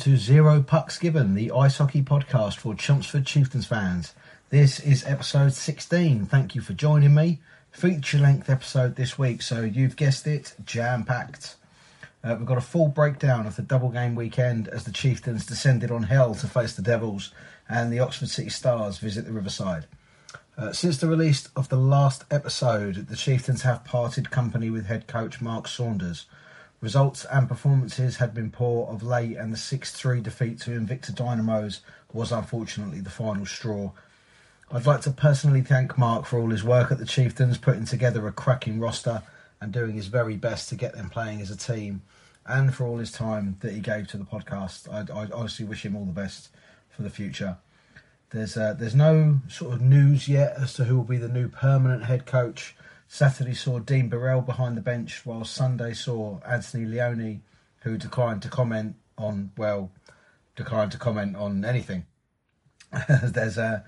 To Zero Pucks Given, the ice hockey podcast for Chelmsford Chieftains fans. This is episode 16. Thank you for joining me. Feature length episode this week, so you've guessed it, jam packed. Uh, we've got a full breakdown of the double game weekend as the Chieftains descended on hell to face the Devils and the Oxford City Stars visit the Riverside. Uh, since the release of the last episode, the Chieftains have parted company with head coach Mark Saunders. Results and performances had been poor of late, and the 6 3 defeat to Invicta Dynamos was unfortunately the final straw. I'd like to personally thank Mark for all his work at the Chieftains, putting together a cracking roster and doing his very best to get them playing as a team, and for all his time that he gave to the podcast. I, honestly wish him all the best for the future. There's uh, there's no sort of news yet as to who will be the new permanent head coach. Saturday saw Dean Burrell behind the bench, while Sunday saw Anthony Leone, who declined to comment on well, declined to comment on anything. there's a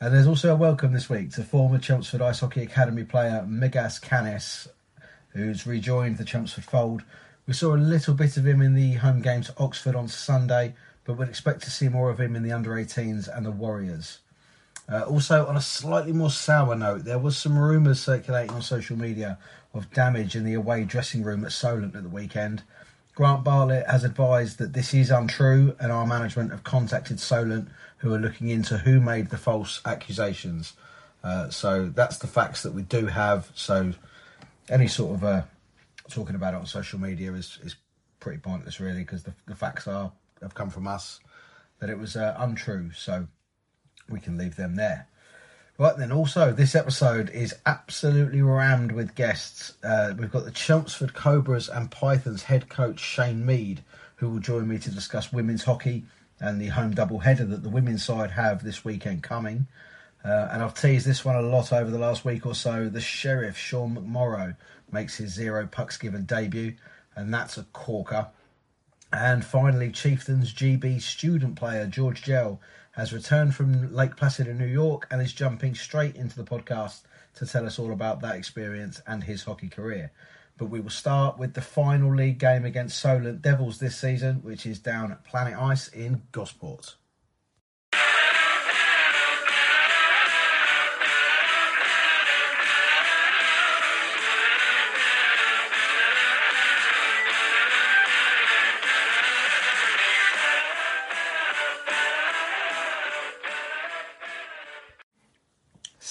and there's also a welcome this week to former Chelmsford Ice Hockey Academy player Megas Canis, who's rejoined the Chelmsford fold. We saw a little bit of him in the home game to Oxford on Sunday, but would expect to see more of him in the under 18s and the Warriors. Uh, also, on a slightly more sour note, there was some rumours circulating on social media of damage in the away dressing room at Solent at the weekend. Grant Bartlett has advised that this is untrue, and our management have contacted Solent, who are looking into who made the false accusations. Uh, so that's the facts that we do have. So any sort of uh, talking about it on social media is, is pretty pointless, really, because the, the facts are have come from us that it was uh, untrue. So we can leave them there. Right then, also, this episode is absolutely rammed with guests. Uh, we've got the Chelmsford Cobras and Pythons head coach Shane Mead, who will join me to discuss women's hockey and the home double header that the women's side have this weekend coming. Uh, and I've teased this one a lot over the last week or so. The Sheriff, Sean McMorrow, makes his zero pucks given debut, and that's a corker. And finally, Chieftains GB student player George Gell has returned from Lake Placid in New York and is jumping straight into the podcast to tell us all about that experience and his hockey career. But we will start with the final league game against Solent Devils this season, which is down at Planet Ice in Gosport.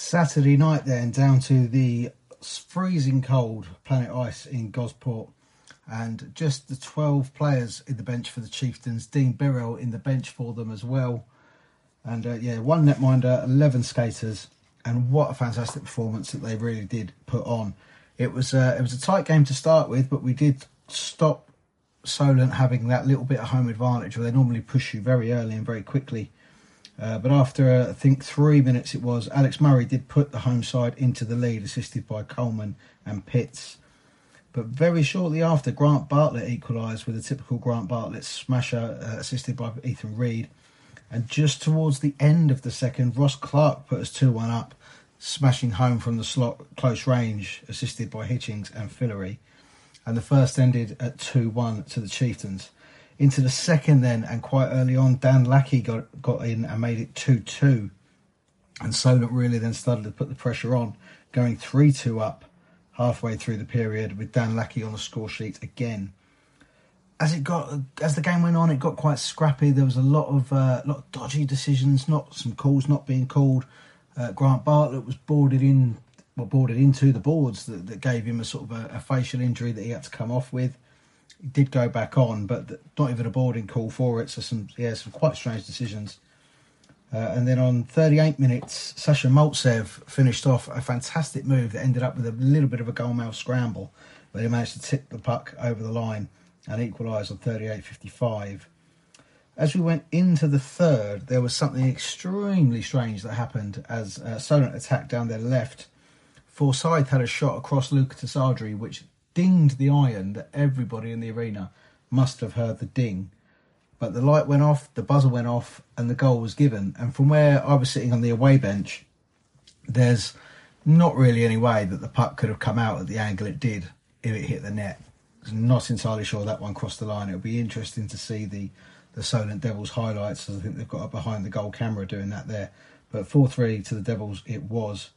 Saturday night, then down to the freezing cold Planet Ice in Gosport, and just the 12 players in the bench for the Chieftains. Dean Birrell in the bench for them as well, and uh, yeah, one netminder, 11 skaters, and what a fantastic performance that they really did put on. It was uh, it was a tight game to start with, but we did stop Solent having that little bit of home advantage where they normally push you very early and very quickly. Uh, but after uh, I think three minutes it was, Alex Murray did put the home side into the lead, assisted by Coleman and Pitts. But very shortly after, Grant Bartlett equalised with a typical Grant Bartlett smasher, uh, assisted by Ethan Reed. And just towards the end of the second, Ross Clark put us 2 1 up, smashing home from the slot close range, assisted by Hitchings and Fillery. And the first ended at 2 1 to the Chieftains into the second then and quite early on Dan Lackey got got in and made it 2-2 and Solent really then started to put the pressure on going 3-2 up halfway through the period with Dan Lackey on the score sheet again as it got as the game went on, it got quite scrappy. There was a lot of uh, lot of dodgy decisions, not some calls not being called. Uh, Grant Bartlett was boarded in, boarded into the boards that, that gave him a sort of a, a, facial injury that he had to come off with. He did go back on, but not even a boarding call for it. So some yeah, some quite strange decisions. Uh, and then on 38 minutes, Sasha Maltsev finished off a fantastic move that ended up with a little bit of a goalmouth scramble, but he managed to tip the puck over the line and equalise on 38.55. As we went into the third, there was something extremely strange that happened as uh, Solent attacked down their left. Forsyth had a shot across Luca Tassadri, which dinged the iron that everybody in the arena must have heard the ding. But the light went off, the buzzer went off, and the goal was given. And from where I was sitting on the away bench, there's not really any way that the puck could have come out at the angle it did if it hit the net. Not entirely sure that one crossed the line. It'll be interesting to see the the Solent Devils highlights. As I think they've got a behind the goal camera doing that there. But four three to the Devils it was.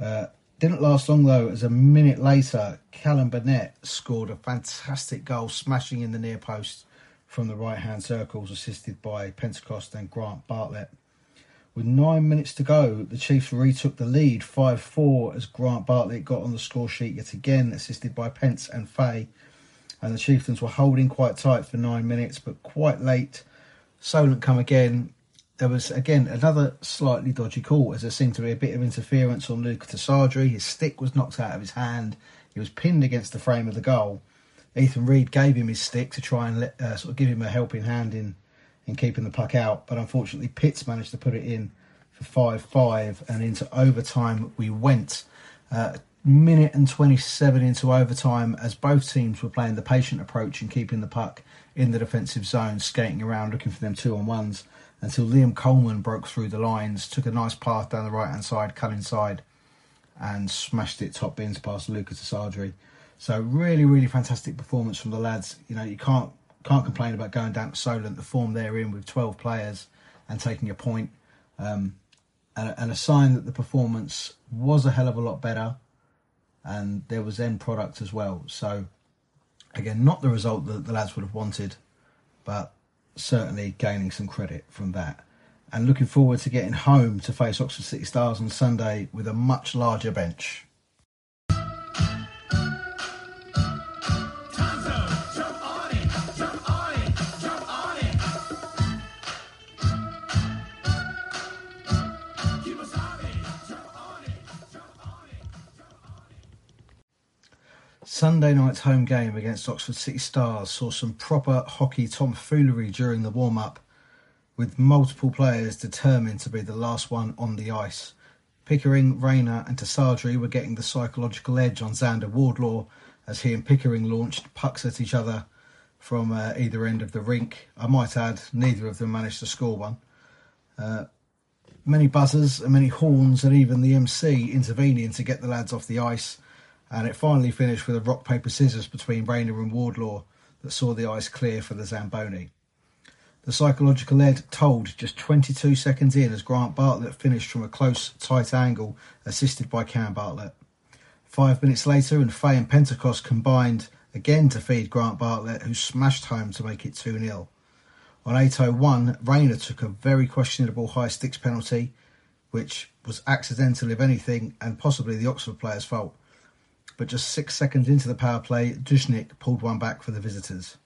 Uh, didn't last long though, as a minute later, Callum Burnett scored a fantastic goal, smashing in the near post from the right hand circles, assisted by Pentecost and Grant Bartlett. With nine minutes to go, the Chiefs retook the lead 5 4 as Grant Bartlett got on the score sheet yet again, assisted by Pence and Fay. And the Chieftains were holding quite tight for nine minutes, but quite late, Solent come again. There was again another slightly dodgy call as there seemed to be a bit of interference on Luca Tassadri. His stick was knocked out of his hand. He was pinned against the frame of the goal Ethan Reed gave him his stick to try and let, uh, sort of give him a helping hand in in keeping the puck out, but unfortunately Pitts managed to put it in for five five, and into overtime we went. Uh, minute and 27 into overtime as both teams were playing the patient approach and keeping the puck in the defensive zone, skating around looking for them two on ones until Liam Coleman broke through the lines, took a nice path down the right hand side, cut inside, and smashed it top bins past Luca Tassadri. So really, really fantastic performance from the lads. You know, you can't can't complain about going down to Solent. The form they're in with 12 players and taking a point, um, and, and, a sign that the performance was a hell of a lot better, and there was end product as well. So again, not the result that the lads would have wanted, but certainly gaining some credit from that. And looking forward to getting home to face Oxford City Stars on Sunday with a much larger bench. Sunday night's home game against Oxford City Stars saw some proper hockey tomfoolery during the warm up, with multiple players determined to be the last one on the ice. Pickering, Rayner, and Tassadri were getting the psychological edge on Xander Wardlaw as he and Pickering launched pucks at each other from uh, either end of the rink. I might add, neither of them managed to score one. Uh, many buzzers and many horns, and even the MC intervening to get the lads off the ice and it finally finished with a rock paper scissors between Rayner and Wardlaw that saw the ice clear for the Zamboni. The psychological lead told just 22 seconds in as Grant Bartlett finished from a close, tight angle, assisted by Cam Bartlett. Five minutes later, and Fay and Pentecost combined again to feed Grant Bartlett, who smashed home to make it 2 0. On 8.01, Rayner took a very questionable high sticks penalty, which was accidental, if anything, and possibly the Oxford player's fault but just six seconds into the power play, Duznik pulled one back for the visitors.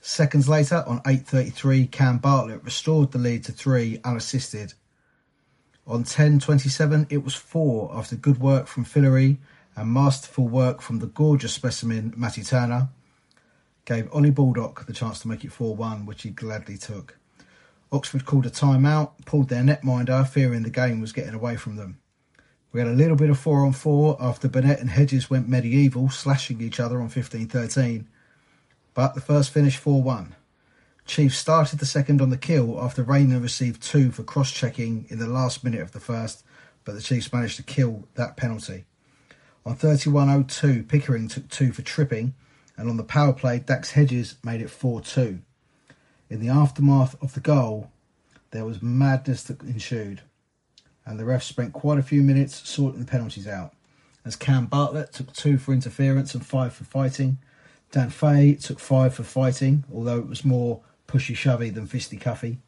Seconds later, on 8.33, Cam Bartlett restored the lead to three unassisted. On 10.27, it was four after good work from Fillery and masterful work from the gorgeous specimen Matty Turner. Gave Ollie Baldock the chance to make it 4 1, which he gladly took. Oxford called a timeout, pulled their netminder, fearing the game was getting away from them. We had a little bit of four on four after Burnett and Hedges went medieval, slashing each other on 15 13. But the first finished 4 1. Chiefs started the second on the kill after Rayner received two for cross checking in the last minute of the first, but the Chiefs managed to kill that penalty. On 31.02, Pickering took two for tripping, and on the power play, Dax Hedges made it 4 2. In the aftermath of the goal, there was madness that ensued and the refs spent quite a few minutes sorting penalties out. As Cam Bartlett took two for interference and five for fighting, Dan Fay took five for fighting, although it was more pushy shovey than fisty cuffy.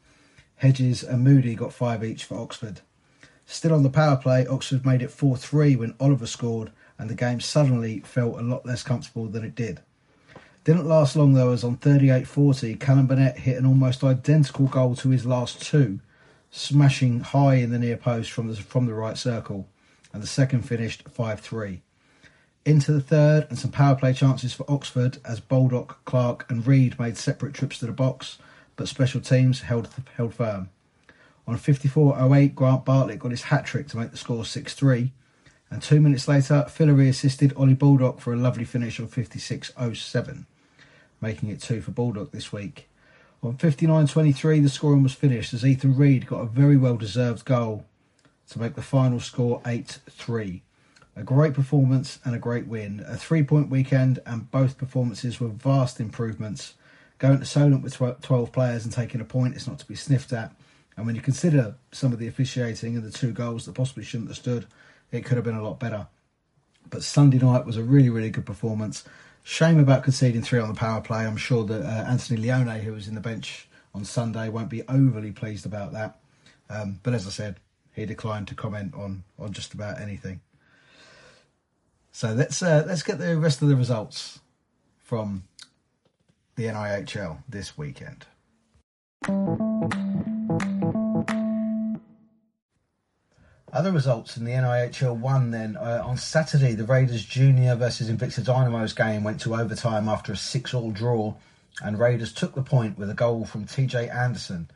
Hedges and Moody got five each for Oxford. Still on the power play, Oxford made it 4 3 when Oliver scored, and the game suddenly felt a lot less comfortable than it did. Didn't last long though, as on 38 40, Callum Burnett hit an almost identical goal to his last two, smashing high in the near post from the, from the right circle, and the second finished 5 3. Into the third, and some power play chances for Oxford as Baldock, Clark, and Reed made separate trips to the box, but special teams held, held firm. On 54.08, Grant Bartlett got his hat trick to make the score 6 3. And two minutes later, Fillery assisted Ollie Baldock for a lovely finish on 56.07, making it two for Baldock this week. On 59.23, the scoring was finished as Ethan Reed got a very well deserved goal to make the final score 8 3. A great performance and a great win. A three point weekend, and both performances were vast improvements. Going to Solent with 12 players and taking a point is not to be sniffed at. And when you consider some of the officiating and the two goals that possibly shouldn't have stood, it could have been a lot better. But Sunday night was a really, really good performance. Shame about conceding three on the power play. I'm sure that uh, Anthony Leone, who was in the bench on Sunday, won't be overly pleased about that. Um, but as I said, he declined to comment on on just about anything. So let's uh, let's get the rest of the results from the NIHL this weekend. Other results in the NIHL 1 then. Uh, on Saturday, the Raiders Junior versus Invicta Dynamos game went to overtime after a 6 all draw, and Raiders took the point with a goal from TJ Anderson.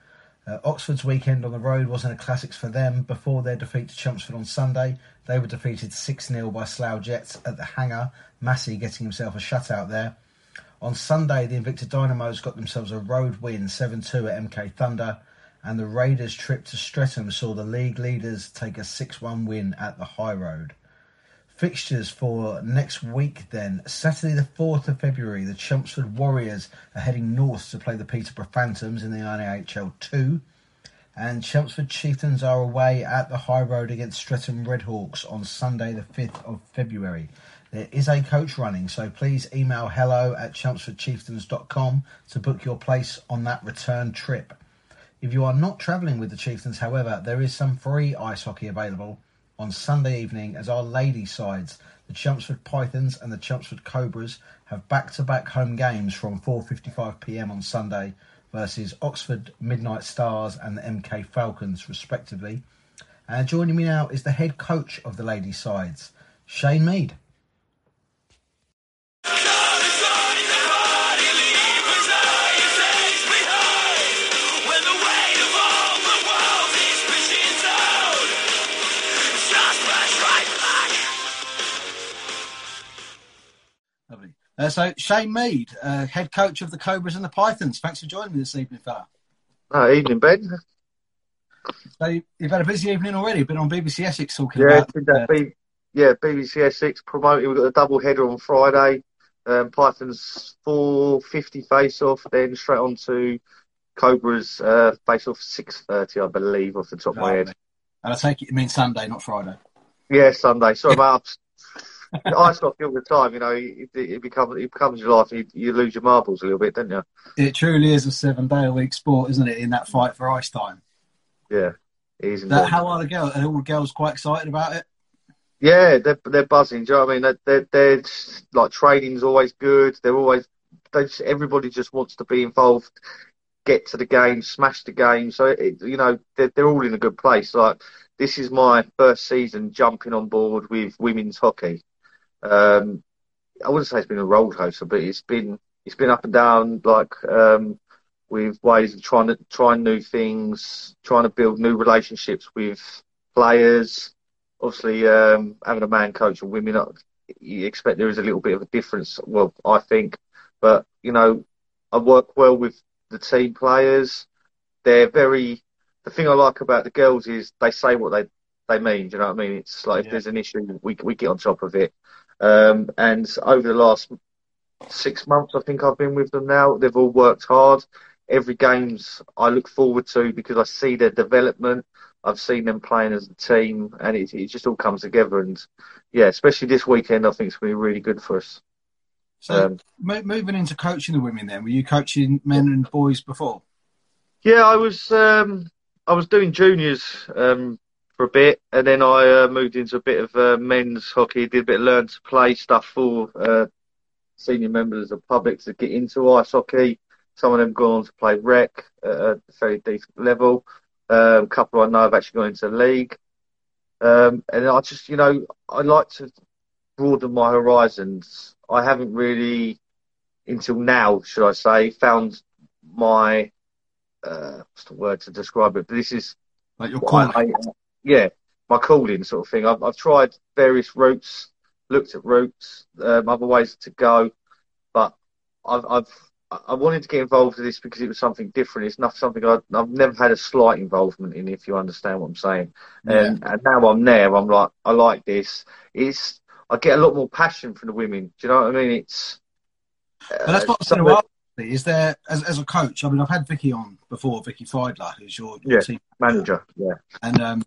Uh, Oxford's weekend on the road wasn't a classics for them. Before their defeat to Chelmsford on Sunday, they were defeated 6 0 by Slough Jets at the hangar, Massey getting himself a shutout there. On Sunday, the Invicta Dynamos got themselves a road win 7 2 at MK Thunder and the Raiders' trip to Streatham saw the league leaders take a 6 1 win at the High Road. Fixtures for next week then. Saturday, the 4th of February, the Chelmsford Warriors are heading north to play the Peterborough Phantoms in the NIHL 2. And Chelmsford Chieftains are away at the High Road against Streatham Redhawks on Sunday, the 5th of February. There is a coach running, so please email hello at chelmsfordchieftains.com to book your place on that return trip. If you are not travelling with the Chieftains, however, there is some free ice hockey available on Sunday evening as our ladies' sides, the Chelmsford Pythons and the Chelmsford Cobras, have back-to-back home games from 4.55pm on Sunday versus Oxford Midnight Stars and the MK Falcons, respectively. And joining me now is the head coach of the ladies' sides, Shane Mead. Uh, so, Shane Mead, uh, head coach of the Cobras and the Pythons. Thanks for joining me this evening, fella. Oh, evening, Ben. So, you've had a busy evening already. Been on BBC Essex talking yeah, about. Uh, B- yeah, BBC Essex promoting. We've got a double header on Friday. Um, Pythons 450 face off, then straight on to Cobras uh, face off 6.30, I believe, off the top right, of my head. And I take it you mean Sunday, not Friday. Yeah, Sunday. Sorry about ice hockey all the time. You know, it, it becomes it becomes your life. You, you, lose your marbles a little bit, don't you? It truly is a seven day a week sport, isn't it? In that fight for ice time. Yeah, it is. That, how are the girls? Are all the girls quite excited about it? Yeah, they're they're buzzing. Do you know what I mean? They're, they're, they're just, like training's always good. They're always they just, everybody just wants to be involved, get to the game, smash the game. So it, you know they're, they're all in a good place. Like this is my first season jumping on board with women's hockey. Um, I wouldn't say it's been a roller coaster, but it's been it's been up and down, like um, with ways of trying to try new things, trying to build new relationships with players. Obviously, um, having a man coach and women, you expect there is a little bit of a difference. Well, I think, but you know, I work well with the team players. They're very. The thing I like about the girls is they say what they they mean. Do you know what I mean? It's like yeah. if there's an issue, we we get on top of it. Um, and over the last six months, I think I've been with them now. They've all worked hard. Every games I look forward to because I see their development. I've seen them playing as a team, and it, it just all comes together. And yeah, especially this weekend, I think it's going to be really good for us. So Um, mo- moving into coaching the women, then were you coaching men and boys before? Yeah, I was um, I was doing juniors um, for a bit, and then I uh, moved into a bit of uh, men's hockey. Did a bit of learn to play stuff for uh, senior members of the public to get into ice hockey. Some of them gone on to play rec at a very decent level. Um, a couple I know have actually gone into the league. Um, and I just, you know, I like to broaden my horizons. I haven't really, until now, should I say, found my uh, what's the word to describe it? But this is Like your calling? I- yeah, my calling sort of thing. I've, I've tried various routes, looked at routes, um, other ways to go, but I've, I've I wanted to get involved in this because it was something different. It's not something I, I've never had a slight involvement in, if you understand what I'm saying. And, and now I'm there. I'm like, I like this. It's I get a lot more passion from the women. Do you know what I mean? It's But that's what I was some going of to ask. you, Is there, as, as a coach? I mean, I've had Vicky on before, Vicky Feidler, who's your, your Yeah. team manager. Yeah, and um,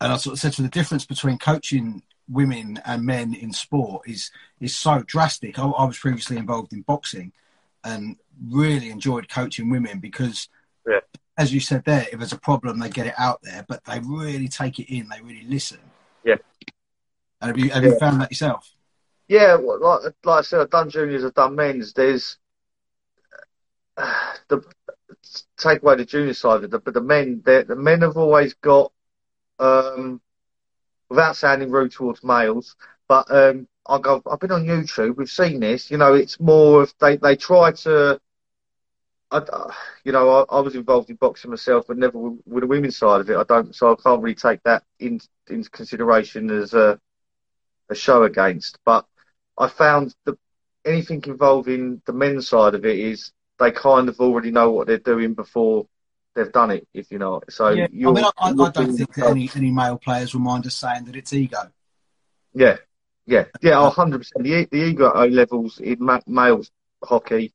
and I sort of said to the difference between coaching women and men in sport is is so drastic. I, I was previously involved in boxing, and really enjoyed coaching women because, Yeah. as you said there, if there's a problem, they get it out there, but they really take it in. They really listen. Yeah. And have you have you found that yourself? Yeah, well, like like I said, I've done juniors, I've done men's. There's the take away the junior side of it, but the men, the men have always got, um, without sounding rude towards males, but um, I go, I've been on YouTube, we've seen this. You know, it's more of they they try to. I, you know, I, I was involved in boxing myself, but never with, with the women's side of it. I don't, so I can't really take that in, into consideration as a a show against. But I found that anything involving the men's side of it is they kind of already know what they're doing before they've done it, if you know. So yeah. I mean, I, I, don't think that any any male players will mind us saying that it's ego. Yeah, yeah, yeah, hundred percent. The the ego levels in ma- males hockey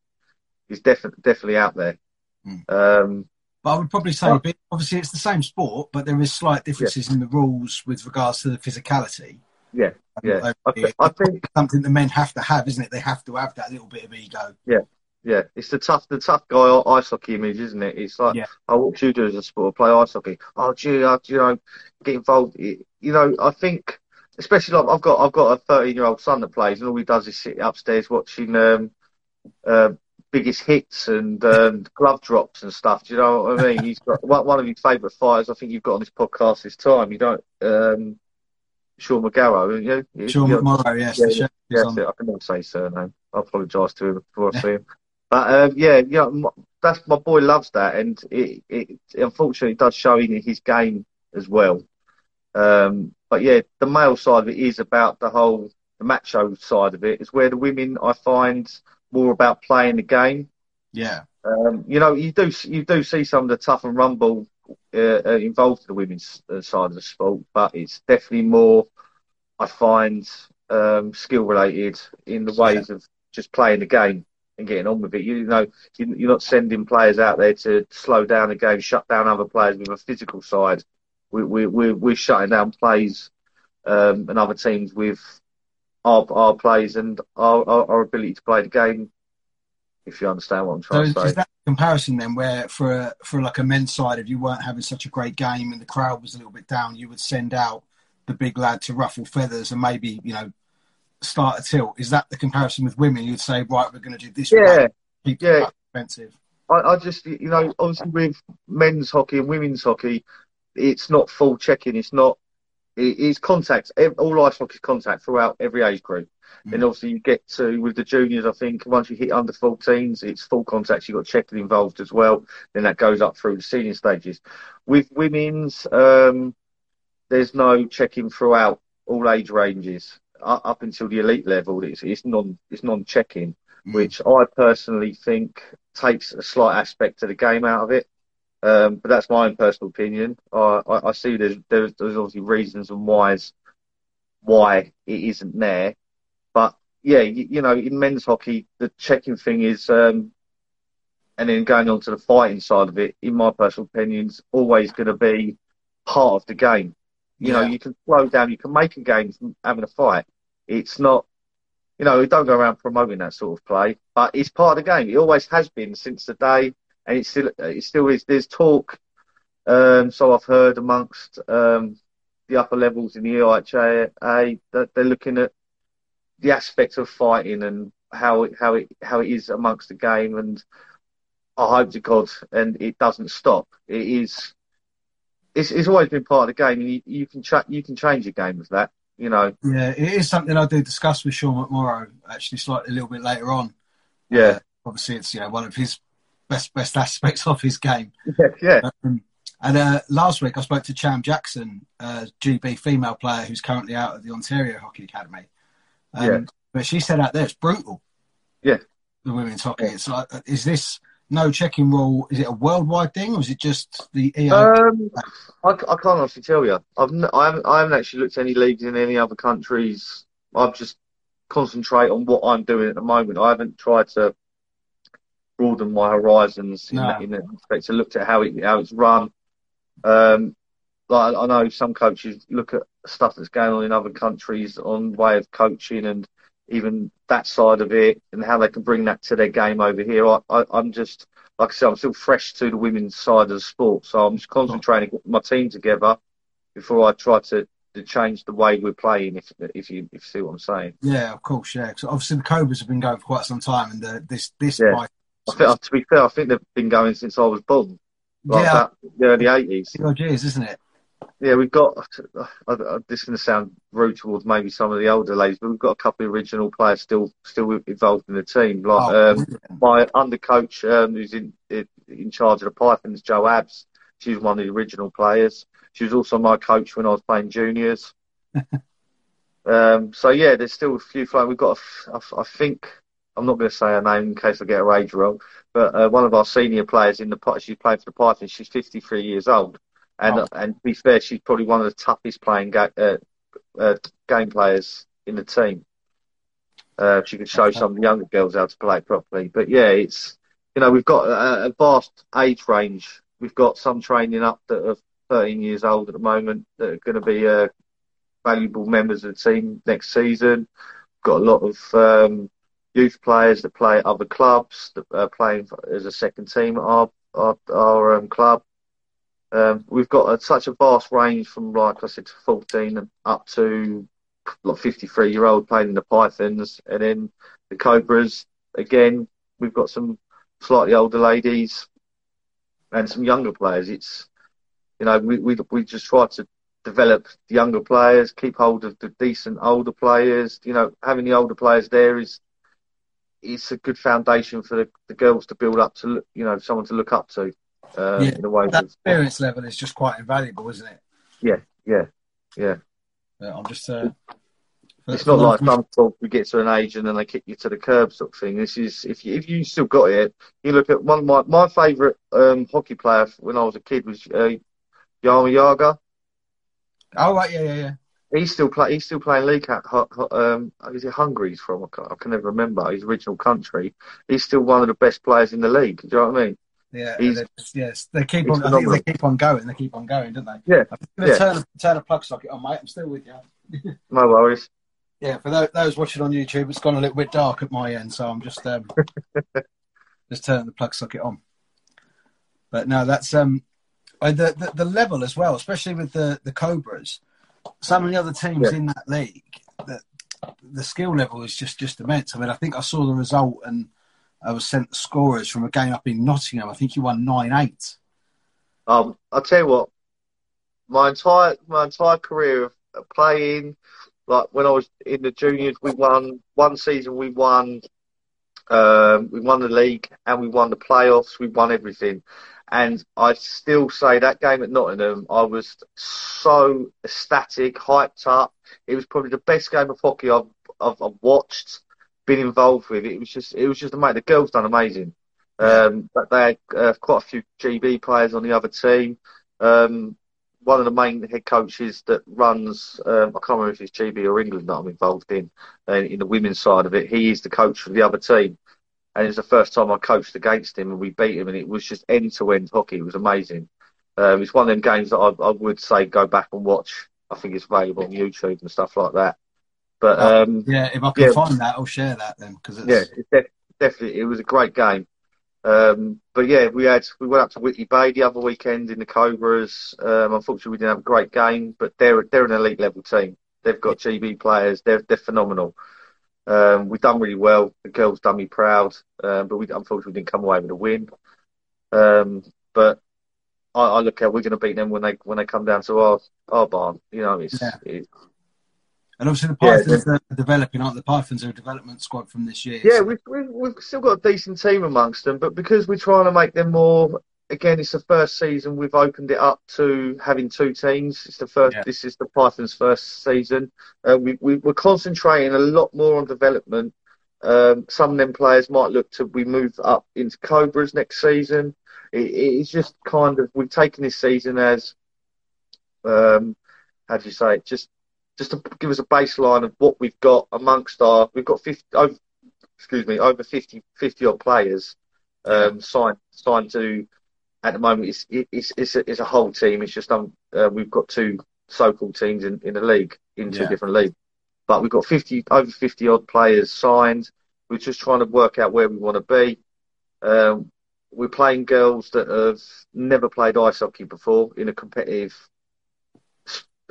is definitely definitely out there. Mm. Um, But I would probably say, Yeah. but obviously, it's the same sport, but there is slight differences in the rules with regards to the physicality. Yeah, yeah. I, I think something the men have to have, isn't it? They have to have that little bit of ego. yeah, it's the tough the tough guy ice hockey image, isn't it? It's like, Yeah. oh, what do you do as a sport? Play ice hockey. Oh, gee, I, you know, get involved. You know, I think, especially like I've got I've got a 13 year old son that plays, and all he does is sit upstairs watching um, uh, biggest hits and um, glove drops and stuff. Do you know what I mean? He's got one, of his favourite fighters. I think you've got on this podcast this time. You don't, um, Sean McGarrow. You Sean McMorrow, yes. Yeah, Yes. I can never say his surname. I apologise to him before I see him. But um, yeah, yeah, m- that's my boy loves that, and it, it unfortunately does show in his game as well. Um, but yeah, the male side of it is about the whole the macho side of it. Is where the women I find more about playing the game. Yeah. Um, you know, you do you do see some of the tough and rumble uh, uh, involved in the women's uh, side of the sport, but it's definitely more. I find um, skill related in the ways of just playing the game and getting on with it. You know, you- you're not sending players out there to slow down the game, shut down other players with a physical side. We, we, we're, we're shutting down plays um, and other teams with our, our plays and our, our, our ability to play the game. If you understand what I'm So trying is, to say. is that a comparison then, where for a, for like a men's side, if you weren't having such a great game and the crowd was a little bit down, you would send out the big lad to ruffle feathers and maybe you know start a tilt. Is that the comparison with women? You'd say, right, we're going to do this. Yeah, yeah. expensive. I, I just, you know, obviously with men's hockey and women's hockey, it's not full checking. It's not. It, it's contact. All ice hockey is contact throughout every age group. Mm. And obviously you get to with the juniors. I think once you hit under 14s, it's full contact. You've got checking involved as well. Then that goes up through the senior stages. With women's, um, there's no checking throughout all age ranges up, up until the elite level. It's, it's non it's non checking Mm. which I personally think takes a slight aspect of the game out of it. Um, but that's my own personal opinion. I, I, I see there's, there's there's obviously reasons and whys why it isn't there. But yeah, you, you know, in men's hockey, the checking thing is, um, and then going on to the fighting side of it, in my personal opinion, is always going to be part of the game. You know, you can slow down, you can make a game from having a fight. It's not you know, we don't go around promoting that sort of play, but it's part of the game. It always has been since the day, and it still it still is. There's talk, um, so I've heard amongst um, the upper levels in the EIHA that they're looking at the aspect of fighting and how it how it how it is amongst the game, and I hope to God, and it doesn't stop. It is. It's, it's always been part of the game, and you, you can cha- you can change your game with that you know. Yeah, it is something I do discuss with Sean McMorrow actually slightly a little bit later on. Yeah. Uh, obviously, it's you know one of his best best aspects of his game. Yeah. yeah. Um, and uh, last week I spoke to Cham Jackson, uh, GB female player who's currently out at the Ontario Hockey Academy. Um, yeah. But she said out there it's brutal. Yeah. The women's hockey. It's like, is this no checking rule? Is it a worldwide thing, or is it just the EO? Um, I, I can't honestly tell you. I've n- I haven't I haven't actually looked at any leagues in any other countries. I've just concentrate on what I'm doing at the moment. I haven't tried to broaden my horizons in, no. that, in that respect. To looked at how it how it's run. Um, like I know some coaches look at stuff that's going on in other countries on way of coaching and even that side of it and how they can bring that to their game over here. I, I, I'm just, like I said, I'm still fresh to the women's side of the sport, so I'm just concentrating on my team together before I try to, to change the way we're playing. If if you if you see what I'm saying. Yeah, of course. Yeah, because obviously the Cobras have been going for quite some time, and the, this this. Yeah. I think, to be fair, I think they've been going since I was born. Like yeah, that, the early eighties. Oh, geez, isn't it? Yeah, we've got. Uh, this is going to sound rude towards maybe some of the older ladies, but we've got a couple of original players still still involved in the team. Like oh, um, my under coach, um, who's in in charge of the Pythons, Joe Abs. She's one of the original players. She was also my coach when I was playing juniors. um, so yeah, there's still a few. We've got. A, I think I'm not going to say her name in case I get her age wrong, but uh, one of our senior players in the she's playing for the Pythons. She's 53 years old. And oh. and to be fair, she's probably one of the toughest playing ga- uh, uh, game players in the team. Uh, she could show some of the younger girls how to play properly. But yeah, it's you know we've got a, a vast age range. We've got some training up that are 13 years old at the moment that are going to be uh, valuable members of the team next season. We've got a lot of um, youth players that play at other clubs that are playing as a second team at our our, our um, club. Um, we've got a, such a vast range from, like I said, 14 and up to like 53 year old playing in the Pythons, and then the Cobras. Again, we've got some slightly older ladies and some younger players. It's you know we we we just try to develop the younger players, keep hold of the decent older players. You know, having the older players there is it's a good foundation for the, the girls to build up to you know someone to look up to. Uh, yeah, in a way that experience level is just quite invaluable, isn't it? Yeah, yeah, yeah. I'm just. Uh, it's not like some folk we get to an age and then they kick you to the curb sort of thing. This is if you if you still got it. You look at one of my my favourite um, hockey player when I was a kid was uh, Jaromir Jagr. Oh right, yeah, yeah, yeah. He's still play. He's still playing league at. Um, is it Hungary? He's from. I can, I can never remember his original country. He's still one of the best players in the league. Do you know what I mean? Yeah, just, yes, they keep on. I think they keep on going. They keep on going, don't they? Yeah. I'm going to yeah. turn, turn a plug socket on, mate. I'm still with you. no worries. Yeah, for those, those, watching on YouTube, it's gone a little bit dark at my end, so I'm just um, just turning the plug socket on. But no, that's um, the, the, the level as well, especially with the the Cobras. Some of the other teams yeah. in that league, the the skill level is just just immense. I mean, I think I saw the result and I was sent the scorers from a game up in Nottingham. I think you won nine eight. Um, I'll tell you what, my entire my entire career of playing, like when I was in the juniors, we won one season. We won, um, we won the league and we won the playoffs. We won everything, and I still say that game at Nottingham, I was so ecstatic, hyped up. It was probably the best game of hockey I've I've, I've watched been involved with. It was just it was just amazing. The girls done amazing. Um, but they had uh, quite a few GB players on the other team. Um, one of the main head coaches that runs, um, I can't remember if it's GB or England that I'm involved in, uh, in the women's side of it. He is the coach for the other team. And it's the first time I coached against him and we beat him and it was just end to end hockey. It was amazing. Um, it's one of them games that I, I would say go back and watch. I think it's available on YouTube and stuff like that. But um, yeah, if I can yeah. find that, I'll share that then because yeah, it's def- definitely it was a great game. Um, but yeah, we had we went up to Whitley Bay the other weekend in the Cobras. Um, unfortunately, we didn't have a great game, but they're they're an elite level team. They've got GB players. They're they're phenomenal. Um, we've done really well. The girls done me proud, um, but we unfortunately didn't come away with a win. Um, but I, I look at we're going to beat them when they when they come down to our our barn. You know, it's, Yeah. it's And obviously the Yeah, Pythons are developing, aren't the Pythons are a development squad from this year. Yeah, so- we've, we've we've still got a decent team amongst them, but because we're trying to make them more. Again, it's the first season we've opened it up to having two teams. It's the first. Yeah. This is the Pythons' first season. Uh, we, we we're concentrating a lot more on development. Um, some of them players might look to we move up into Cobras next season. It, it's just kind of we've taken this season as um, how do you say it? Just just to give us a baseline of what we've got amongst our we've got 50 over excuse me over 50 50 odd players um, signed signed to at the moment it's it's it's a, it's a whole team. It's just um uh, we've got two so-called teams in, in the league in two Yeah. different leagues. But we've got 50 over 50 odd players signed. We're just trying to work out where we want to be. Um, we're playing girls that have never played ice hockey before in a competitive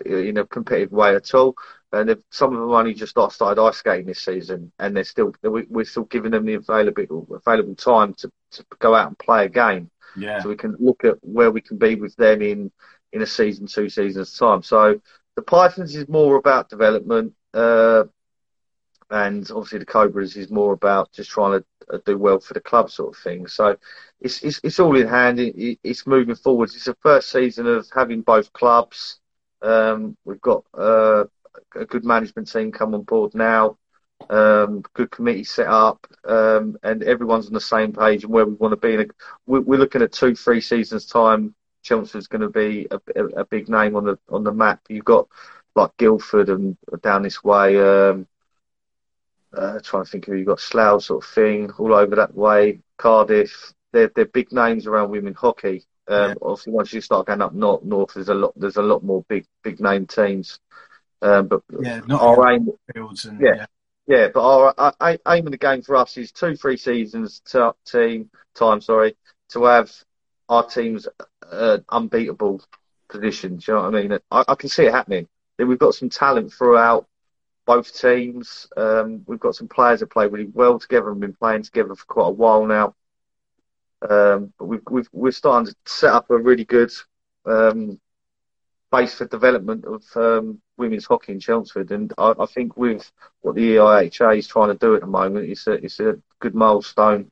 in a competitive way at all. And if some of them only just start- started ice skating this season, and they're still we- we're still giving them the available available time to, to go out and play a game, yeah. so we can look at where we can be with them in in a season, two seasons time. So the Pythons is more about development, uh, and obviously the Cobras is more about just trying to uh, do well for the club, sort of thing. So it's it's, it's all in hand. It- it's moving forwards. It's the first season of having both clubs. Um, we've got uh, a good management team come on board now. Um, good committee set up, um, and everyone's on the same page and where we want to be. We're, looking at two, three seasons time. Chelmsford's going to be a, a, big name on the on the map. You've got like Guildford and down this way. Um, uh, trying to think who you've got Slough sort of thing all over that way. Cardiff. They're they're big names around women hockey. Um, Yeah. Obviously, once you start going up north, north, there's a lot there's a lot more big big name teams. Um, but Yeah, not our aim fields and Yeah. yeah. yeah, but our, our our aim of the game for us is two, three seasons to team time. Sorry, to have our teams uh, unbeatable position. Do you know what I mean? I, I can see it happening. We've got some talent throughout both teams. Um, we've got some players that play really well together and been playing together for quite a while now. Um, but we've, we've, we're starting to set up a really good um, base for development of um, women's hockey in Chelmsford. And I, I think with what the EIHA is trying to do at the moment, it's a, it's a good milestone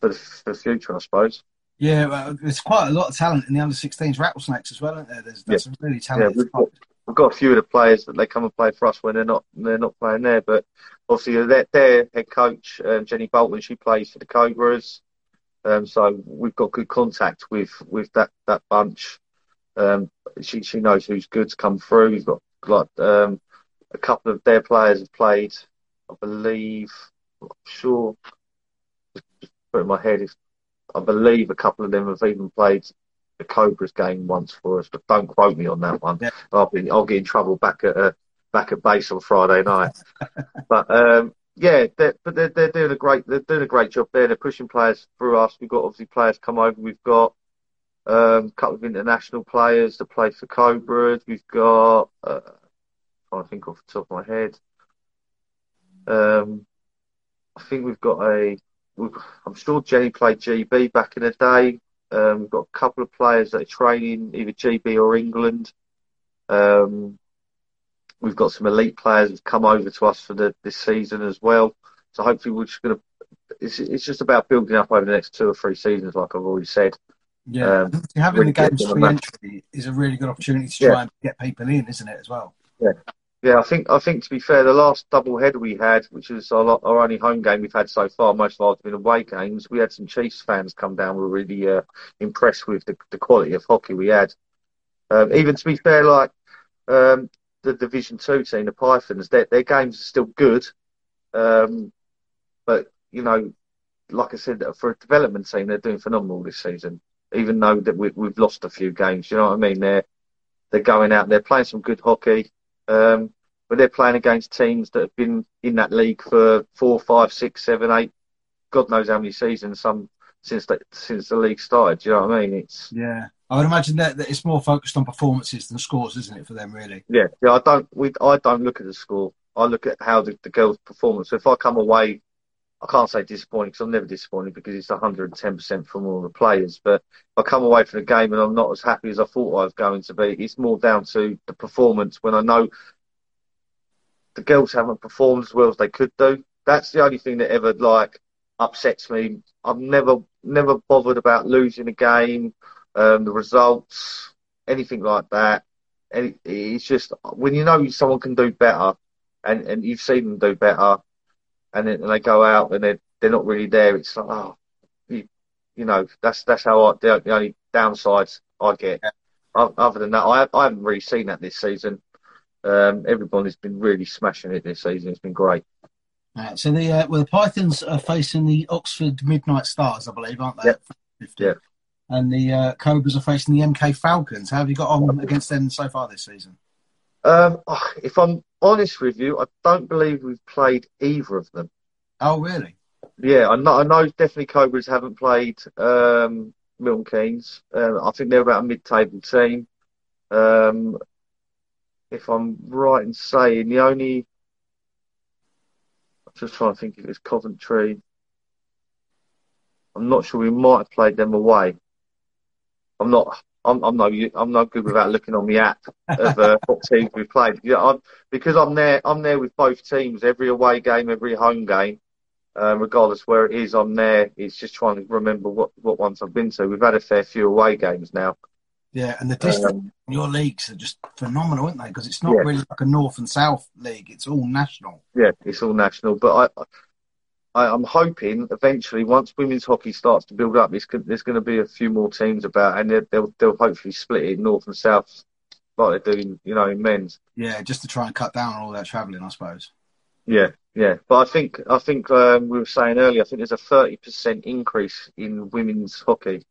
for the, for the future, I suppose. Yeah, well, there's quite a lot of talent in the under 16s rattlesnakes as well, isn't there? There's, there's some really Yeah, talented. we've got, we've got a few of the players that they come and play for us when they're not they're not playing there. But obviously, their, their head coach um, Jenny Bolton, she plays for the Cobras, um, so we've got good contact with with that that bunch. Um, she she knows who's good to come through. We've got like um, a couple of their players have played, I believe. I'm sure. Just put in my head. If, I believe a couple of them have even played the Cobras game once for us, but don't quote me on that one. Yeah. I'll be I'll get in trouble back at uh, back at base on Friday night. but um, yeah, they're, but they're they're doing a great they're doing a great job there. They're pushing players through us. We've got obviously players come over. We've got um, a couple of international players that play for Cobras. We've got uh, trying to think off the top of my head. Um, I think we've got a. I'm sure Jenny played GB back in the day. Um, we've got a couple of players that are training either GB or England. Um, we've got some elite players who've come over to us for the, this season as well. So hopefully we're just going to. It's, it's just about building up over the next two or three seasons, like I've already said. Yeah, Um, having really the games get them a free entry is a really good opportunity to Yeah. try and get people in, isn't it, as well? Yeah, I think I think to be fair, the last double header we had, which is our, our only home game we've had so far, most of ours have been away games. We had some Chiefs fans come down. We were really uh, impressed with the, the quality of hockey we had. Um, even to be fair, like um, the Division Two team, the Pythons, their, their games are still good, um, but you know, like I said, for a development team, they're doing phenomenal this season. Even though that we, we've lost a few games, you know what I mean? They're they're going out, they're playing some good hockey. Um, but they're playing against teams that have been in that league for four, five, six, seven, eight, God knows how many seasons. Some since the, since the league started. Do you know what I mean? It's yeah. I would imagine that, that it's more focused on performances than scores, isn't it, for them? Really? Yeah, yeah. I don't. We I don't look at the score. I look at how the, the girls' performance. So if I come away, I can't say disappointed because I'm never disappointed because it's 110% from all the players. But I come away from the game and I'm not as happy as I thought I was going to be, it's more down to the performance when I know the girls haven't performed as well as they could do. That's the only thing that ever like upsets me. I've never never bothered about losing a game, um, the results, anything like that. And it's just when you know someone can do better, and, and you've seen them do better, and then and they go out and they're they're not really there. It's like oh, you, you know that's that's how I the, the only downsides I get. Other than that, I I haven't really seen that this season. Um, everybody's been really smashing it this season. It's been great. Right, so the uh, well, the Pythons are facing the Oxford Midnight Stars, I believe, aren't they? Yeah. yeah. And the uh, Cobras are facing the MK Falcons. How have you got on against them so far this season? Um, oh, if I'm honest with you, I don't believe we've played either of them. Oh, really? Yeah, I know. I know definitely Cobras haven't played um, Milton Keynes. Um, I think they're about a mid-table team. Um, if I'm right in saying, the only I'm just trying to think if it's Coventry. I'm not sure. We might have played them away. I'm not. I'm, I'm no. I'm not good without looking on the app of uh, what teams we've played. Yeah, I'm, because I'm there. I'm there with both teams. Every away game, every home game, um, regardless where it is. I'm there. It's just trying to remember what what ones I've been to. We've had a fair few away games now. Yeah, and the distance um, in your leagues are just phenomenal, aren't they? Because it's not yeah. really like a north and south league; it's all national. Yeah, it's all national. But I, I, am hoping eventually, once women's hockey starts to build up, there's going to be a few more teams about, and they'll they'll hopefully split it north and south, like they're doing, you know, in men's. Yeah, just to try and cut down on all that travelling, I suppose. Yeah, yeah, but I think I think um, we were saying earlier, I think there's a thirty percent increase in women's hockey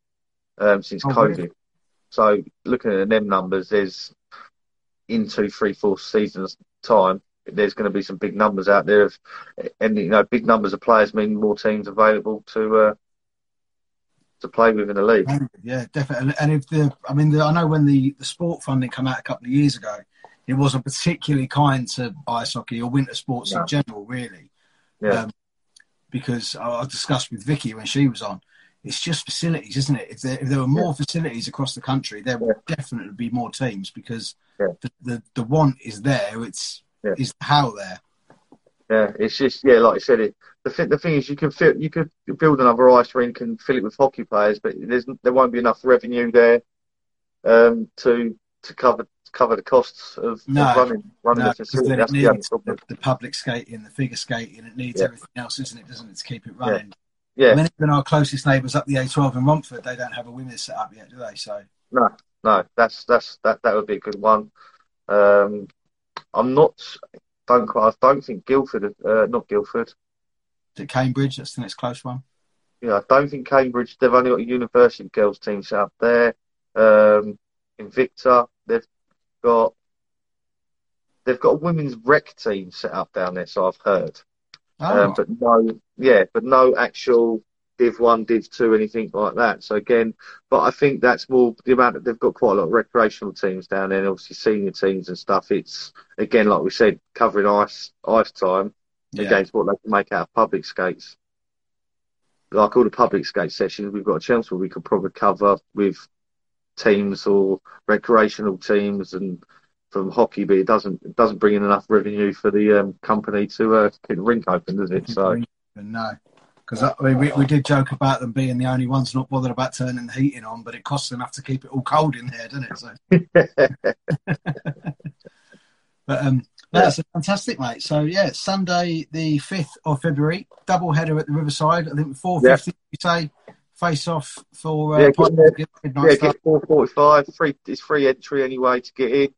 um, since oh, COVID. Really? So looking at them numbers, there's in two, three, four seasons time, there's going to be some big numbers out there, of, and you know, big numbers of players mean more teams available to uh, to play with in the league. Yeah, definitely. And if the, I mean, the, I know when the the sport funding came out a couple of years ago, it wasn't particularly kind to ice hockey or winter sports in general, really. Yeah. Um, because I discussed with Vicky when she was on, it's just facilities, isn't it? If there, if there were more yeah. facilities across the country, there would yeah. definitely be more teams because yeah. the, the, the want is there. It's is how there. Yeah, it's just yeah, like I said, it. The thing, the thing is, you can fit, you could build another ice rink and fill it with hockey players, but there's there won't be enough revenue there um, to to cover to cover the costs of, no, of running running no, the facility. That's the, the, the, public skating, the figure skating, it needs everything else, isn't it? Doesn't it to keep it running? Yeah. I mean, even our closest neighbours up the A12 in Romford, they don't have a women's set up yet, do they? So no, no, that's that's that that would be a good one. Um, I'm not don't I don't think Guildford, uh, not Guildford. Is it Cambridge? That's the next close one. Yeah, I don't think Cambridge. They've only got a university girls team set up there. Um, Invicta, they've got they've got a women's rec team set up down there. So I've heard. Oh. Um, but no, yeah, but no actual Div One, Div Two, anything like that. So again, but I think that's more the amount that they've got quite a lot of recreational teams down there, and obviously senior teams and stuff. It's again, like we said, covering ice ice time yeah. against what they can make out of public skates. Like all the public skate sessions we've got a chance where we could probably cover with teams or recreational teams and from hockey, but it doesn't it doesn't bring in enough revenue for the um, company to uh, keep the rink open, does it? So no, because I mean, we, we did joke about them being the only ones not bothered about turning the heating on, but it costs enough to keep it all cold in there, doesn't it? So. but um, that's fantastic, mate. So yeah, Sunday the fifth of February, double header at the Riverside. I think four fifty. Yeah. You say face off for uh, yeah, get, yeah, get four forty five. Free, it's free entry anyway to get in.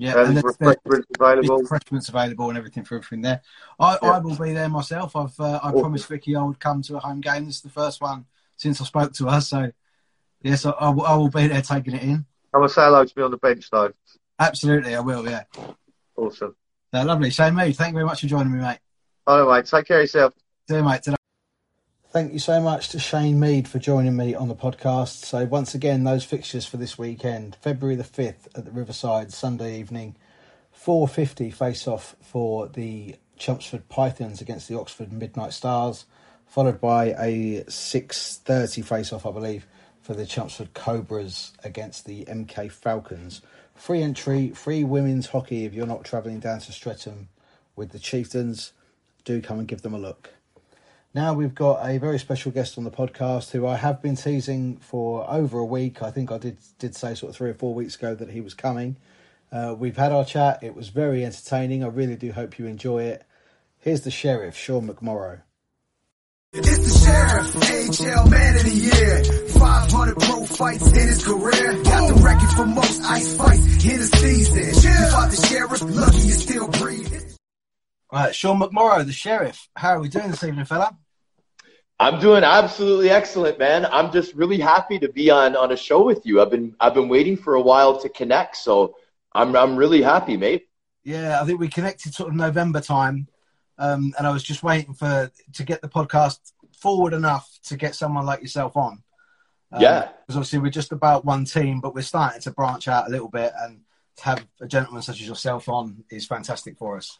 Yeah, um, and there's, refreshments available. Refreshments available and everything for everything there. I, yeah. I will be there myself. I've uh, I promised Vicky I would come to a home game. This is the first one since I spoke to her. So yes, I, I, will, I will be there taking it in. I'm gonna say hello to me on the bench though. Absolutely, I will. Yeah. Awesome. Uh, lovely. Shane Mead, thank you very much for joining me, mate. All right, take care of yourself. See you, mate. Thank you so much to Shane Mead for joining me on the podcast. So, once again, those fixtures for this weekend February the 5th at the Riverside, Sunday evening, 4.50 face off for the Chelmsford Pythons against the Oxford Midnight Stars, followed by a 6.30 face off, I believe, for the Chelmsford Cobras against the MK Falcons. Free entry, free women's hockey if you're not travelling down to Streatham with the Chieftains. Do come and give them a look. Now we've got a very special guest on the podcast who I have been teasing for over a week. I think I did did say sort of three or four weeks ago that he was coming. Uh, we've had our chat. It was very entertaining. I really do hope you enjoy it. Here's the sheriff, Sean McMorrow. It's the sheriff, AHL man of the year. 500 pro fights in his career. Got the record for most ice fights in a season. You fought the sheriff, lucky you still breathing. Right, Sean McMorrow, the sheriff. How are we doing this evening, fella? I'm doing absolutely excellent, man. I'm just really happy to be on on a show with you. I've been I've been waiting for a while to connect, so I'm I'm really happy, mate. Yeah, I think we connected sort of November time, um, and I was just waiting for to get the podcast forward enough to get someone like yourself on. Um, Yeah. because obviously we're just about one team, but we're starting to branch out a little bit, and to have a gentleman such as yourself on is fantastic for us.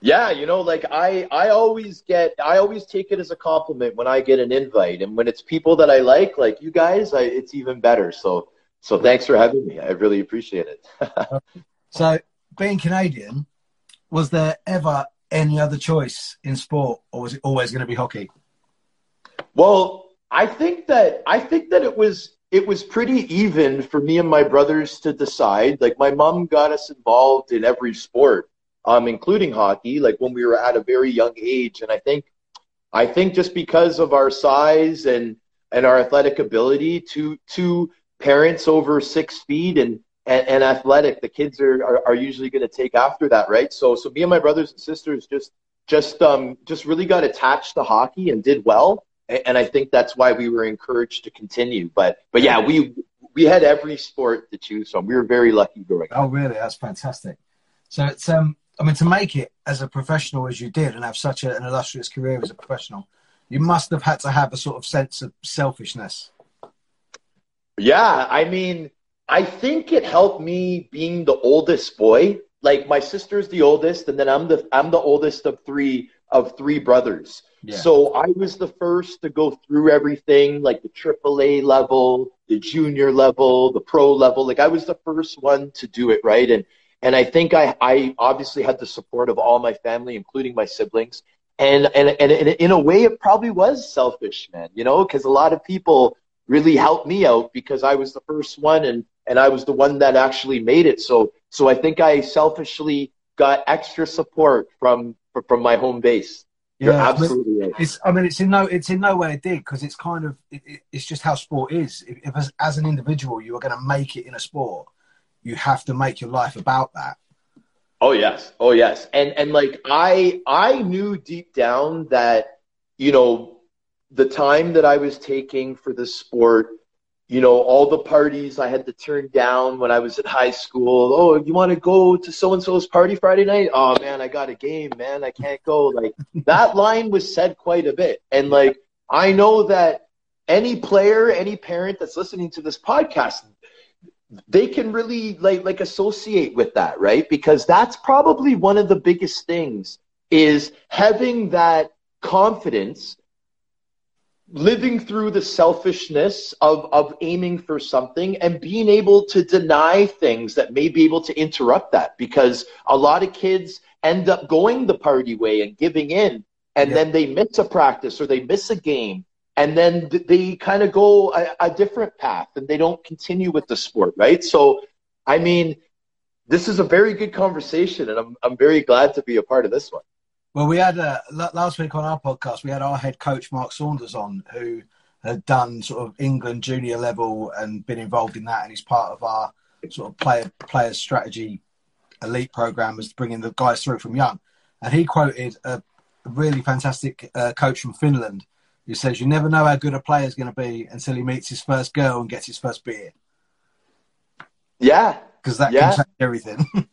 Yeah, you know, like I I always get I always take it as a compliment when I get an invite, and when it's people that I like, like you guys, I, it's even better. So so thanks for having me. I really appreciate it. So, being Canadian, was there ever any other choice in sport, or was it always going to be hockey? Well, I think that I think that it was it was pretty even for me and my brothers to decide. Like my mom got us involved in every sport, um, including hockey, like when we were at a very young age. And I think I think just because of our size and and our athletic ability, two two parents over six feet and and, and athletic, the kids are, are, are usually going to take after that, right? So so me and my brothers and sisters just just um just really got attached to hockey and did well and I think that's why we were encouraged to continue. But but yeah, we we had every sport to choose from. We were very lucky growing up. Oh, really? That's fantastic. So it's um, I mean, to make it as a professional as you did and have such a, an illustrious career as a professional, you must have had to have a sort of sense of selfishness. Yeah, I mean, I think it helped me being the oldest boy. Like my sister's the oldest, and then I'm the I'm the oldest of three of three brothers. Yeah. So I was the first to go through everything, like the AAA level, the junior level, the pro level. Like I was the first one to do it, right? And and I think I I obviously had the support of all my family, including my siblings. And and and, in a way, it probably was selfish, man. You know, because a lot of people really helped me out because I was the first one and and I was the one that actually made it. So so I think I selfishly got extra support from from my home base. You're Yeah, absolutely right. It's, I mean, it's in no, it's in no way a dig because it's kind of, it, it, it's just how sport is. If, if as, as an individual you are going to make it in a sport, you have to make your life about that. Oh yes. Oh yes. And and like I I knew deep down that you know the time that I was taking for the sport, you know, all the parties I had to turn down when I was at high school. Oh, you want to go to so and so's party Friday night? Oh man, I got a game, man. I can't go. Like that line was said quite a bit. And like I know that any player, any parent that's listening to this podcast they can really like like associate with that right because that's probably one of the biggest things is having that confidence living through the selfishness of of aiming for something and being able to deny things that may be able to interrupt that because a lot of kids end up going the party way and giving in and Yeah. then they miss a practice or they miss a game and then they kind of go a, a different path and they don't continue with the sport right so i mean this is a very good conversation and i'm, I'm very glad to be a part of this one Well, we had uh, last week on our podcast, we had our head coach Mark Saunders on, who had done sort of England junior level and been involved in that, and he's part of our sort of player player strategy elite program, as bringing the guys through from young. And he quoted a really fantastic uh, coach from Finland who says, "You never know how good a player is going to be until he meets his first girl and gets his first beer, yeah because that Yeah. can change everything."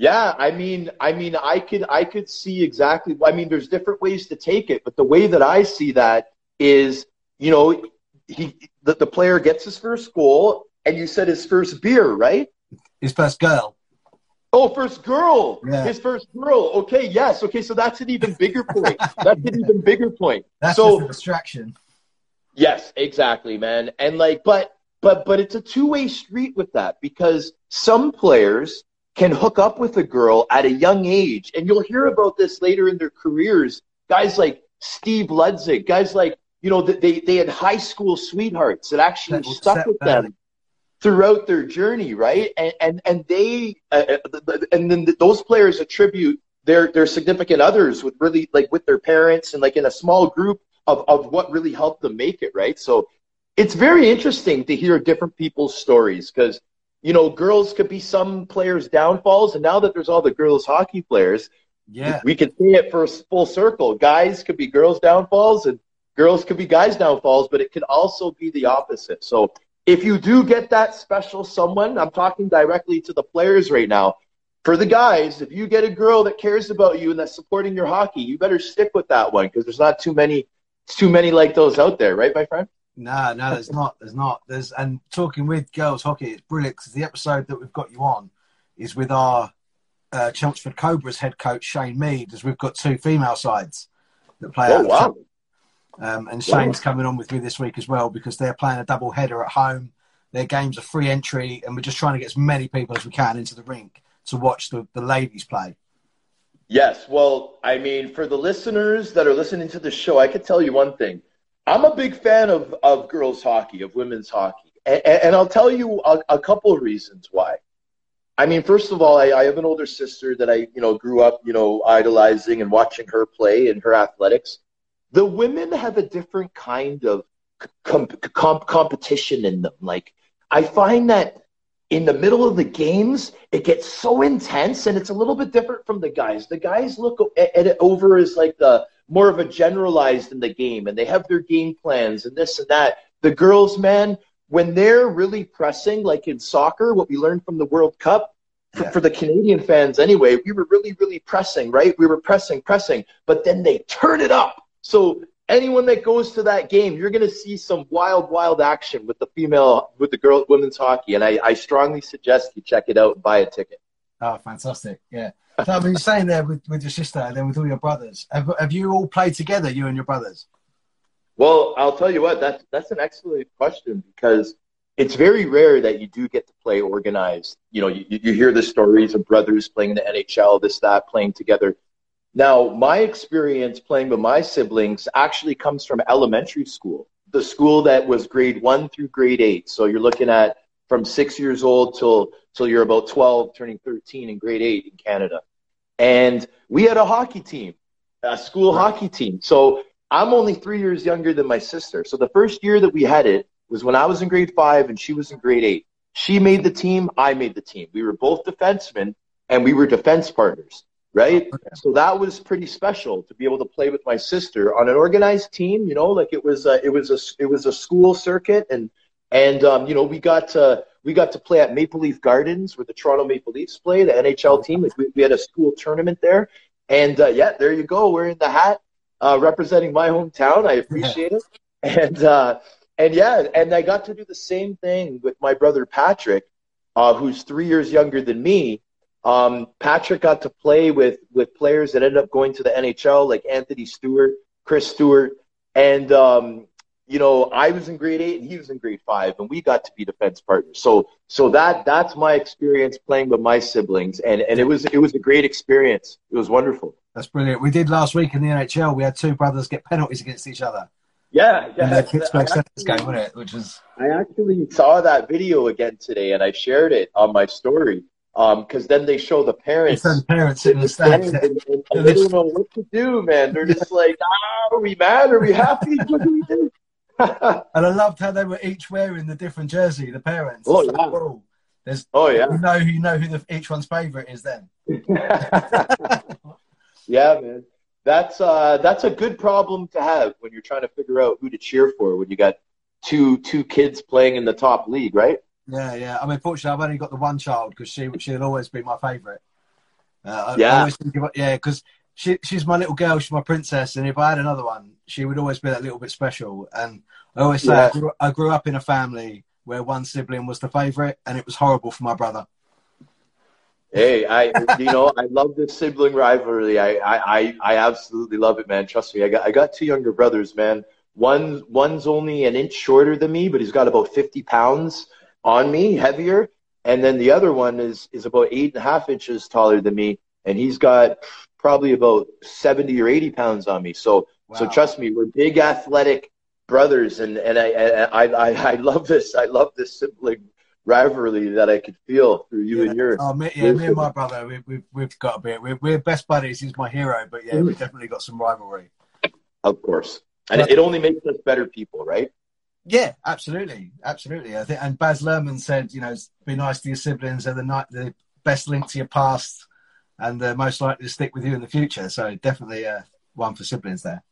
Yeah, I mean, I mean, I could, I could see exactly. I mean, there's different ways to take it, but the way that I see that is, you know, he, the, the player gets his first goal, and you said his first beer, right? His first girl. Oh, first girl. Yeah. His first girl. Okay, yes. Okay, so that's an even bigger point. that's an even bigger point. That's so distraction. Yes, exactly, man. And like, but but but it's a two way street with that because some players can hook up with a girl at a young age, and you'll hear about this later in their careers. Guys like Steve Ludzik, guys like you know they they had high school sweethearts that actually That stuck with them. Throughout their journey, right? And and and they uh, uh, and then those players attribute their their significant others with really like with their parents and like in a small group of of what really helped them make it, right? So it's very interesting to hear different people's stories because you know girls could be some players' downfalls, and now that there's all the girls hockey players, Yeah. we could see it for full circle. Guys could be girls' downfalls, and girls could be guys' downfalls, but it could also be the opposite. So if you do get that special someone, I'm talking directly to the players right now. For the guys, if you get a girl that cares about you and that's supporting your hockey, you better stick with that one because there's not too many, too many like those out there, right, my friend? No, no, there's not. There's not. There's and talking with girls hockey, it's brilliant because the episode that we've got you on is with our uh, Chelmsford Cobras head coach Shane Mead, as we've got two female sides that play. Oh out wow, Um, and Shane's coming on with me this week as well because they're playing a double header at home. Their games are free entry, and we're just trying to get as many people as we can into the rink to watch the, the ladies play. Yes. Well, I mean, for the listeners that are listening to the show, I could tell you one thing. I'm a big fan of, of girls hockey, of women's hockey. And, and I'll tell you a, a couple of reasons why. I mean, first of all, I, I have an older sister that I, you know, grew up, you know, idolizing and watching her play and her athletics. The women have a different kind of com- com- competition in them. Like, I find that in the middle of the games, it gets so intense, and it's a little bit different from the guys. The guys look at at it over as like the more of a generalized in the game, and they have their game plans and this and that. The girls, man, when they're really pressing, like in soccer, what we learned from the World Cup, for, Yeah. for the Canadian fans anyway, we were really, really pressing, right? We were pressing, pressing, but then they turn it up. So anyone that goes to that game, you're going to see some wild, wild action with the female, with the girl, women's hockey, and I, I strongly suggest you check it out and buy a ticket. Oh, fantastic! Yeah. So I mean, you're saying there with, with your sister and then with all your brothers, have, have you all played together, you and your brothers? Well, I'll tell you what, that's that's an excellent question because it's very rare that you do get to play organized. You know, you, you hear the stories of brothers playing in the NHL, this, that, playing together. Now, my experience playing with my siblings actually comes from elementary school, the school that was grade one through grade eight. So you're looking at from six years old till till you're about 12, turning 13 in grade eight in Canada. And we had a hockey team, a school hockey team. So I'm only three years younger than my sister. So the first year that we had it was when I was in grade five and she was in grade eight. She made the team, I made the team. We were both defensemen and we were defense partners, right? Okay. So that was pretty special to be able to play with my sister on an organized team. You know, like it was a, it was a it was a school circuit and and um, you know we got to we got to play at Maple Leaf Gardens where the Toronto Maple Leafs play the NHL team. Like we, we had a school tournament there, and uh, yeah, there you go. We're in the hat uh, representing my hometown. I appreciate it, and uh, and yeah, and I got to do the same thing with my brother Patrick, uh, who's three years younger than me. Um, Patrick got to play with with players that ended up going to the NHL, like Anthony Stewart, Chris Stewart, and um, you know, I was in grade eight and he was in grade five, and we got to be defense partners. So, so that that's my experience playing with my siblings, and and it was it was a great experience. It was wonderful. That's brilliant. We did last week in the NHL. We had two brothers get penalties against each other Yeah, yeah. the Pittsburgh Senators game, wasn't it? Which was I actually saw that video again today, and I shared it on my story. Um, because then they show the parents. parents in the stands. and, and, and they don't know what to do, man. They're just like, ah, are we mad? Are we happy? What do we do? And I loved how they were each wearing the different jersey, the parents. Oh, yeah. There's, oh yeah. you know who you know who the, each one's favourite is then. yeah, man. That's uh that's a good problem to have when you're trying to figure out who to cheer for when you got two two kids playing in the top league, right? Yeah, yeah. I mean, fortunately, I've only got the one child because she she'll always be my favourite. Uh, Yeah. always think about, yeah, because she, she's my little girl, she's my princess, and if I had another one, she would always be that little bit special. And I always say, Yeah. I, grew, I grew up in a family where one sibling was the favourite, and it was horrible for my brother. Hey, I you know I love this sibling rivalry. I, I I I absolutely love it, man. Trust me. I got I got two younger brothers, man. One one's only an inch shorter than me, but he's got about fifty pounds on me, heavier. And then the other one is is about eight and a half inches taller than me, and he's got probably about seventy or eighty pounds on me. So so trust me, we're big athletic brothers, and and I I I, I love this. I love this sibling rivalry that I could feel through you yeah. and yours. Oh, me, yeah, me and my brother, we, we've, we've got a bit. We're, we're best buddies. He's my hero, but yeah, Mm. we've definitely got some rivalry. Of course. And it only makes us better people, right? Yeah, absolutely, absolutely. I think, and Baz Luhrmann said, you know, be nice to your siblings. They're the night, the best link to your past, and they're most likely to stick with you in the future. So definitely, uh, one for siblings there.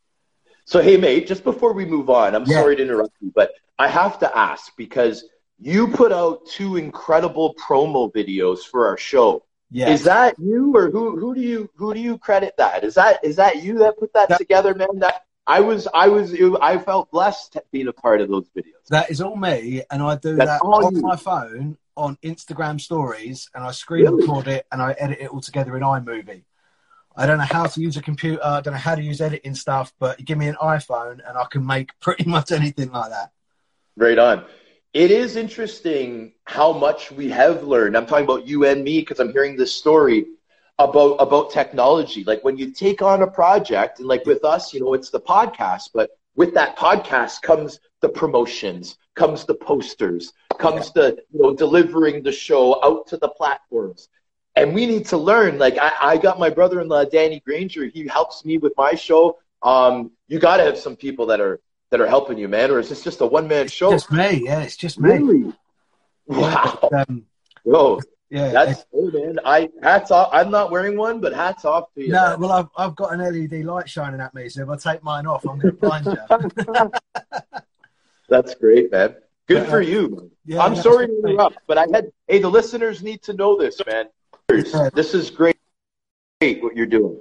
So, hey, mate, just before we move on, I'm Yeah. sorry to interrupt you, but I have to ask because you put out two incredible promo videos for our show. Yeah, Is that you, or who? Who do you who do you credit that? Is that is that you that put that That- together, man? That I was I was I felt blessed being a part of those videos. that is all me, and I do That's that on you. my phone on Instagram stories, and I screen Really? record it and I edit it all together in iMovie. I don't know how to use a computer. I don't know how to use editing stuff, but you give me an iPhone and I can make pretty much anything like that. Right on. It is interesting how much we have learned. I'm talking about you and me because I'm hearing this story about about technology. Like when you take on a project, and like with us, you know, it's the podcast, but with that podcast comes the promotions, comes the posters, comes the you know delivering the show out to the platforms. And we need to learn. Like I, I got my brother-in-law Danny Granger. He helps me with my show. Um, you got to have some people that are that are helping you, man. Or is this just a one-man show? Just me, yeah, it's just me. Really? Wow. Um, Yo, yeah, that's cool, man. I hats off. I'm not wearing one, but hats off to you. No, man. well, I've, I've got an LED light shining at me, so if I take mine off, I'm going to blind you. That's great, man. Good Yeah. for you. Yeah, I'm sorry to interrupt, but I had hey, the listeners need to know this, man. This is great. Great what you're doing.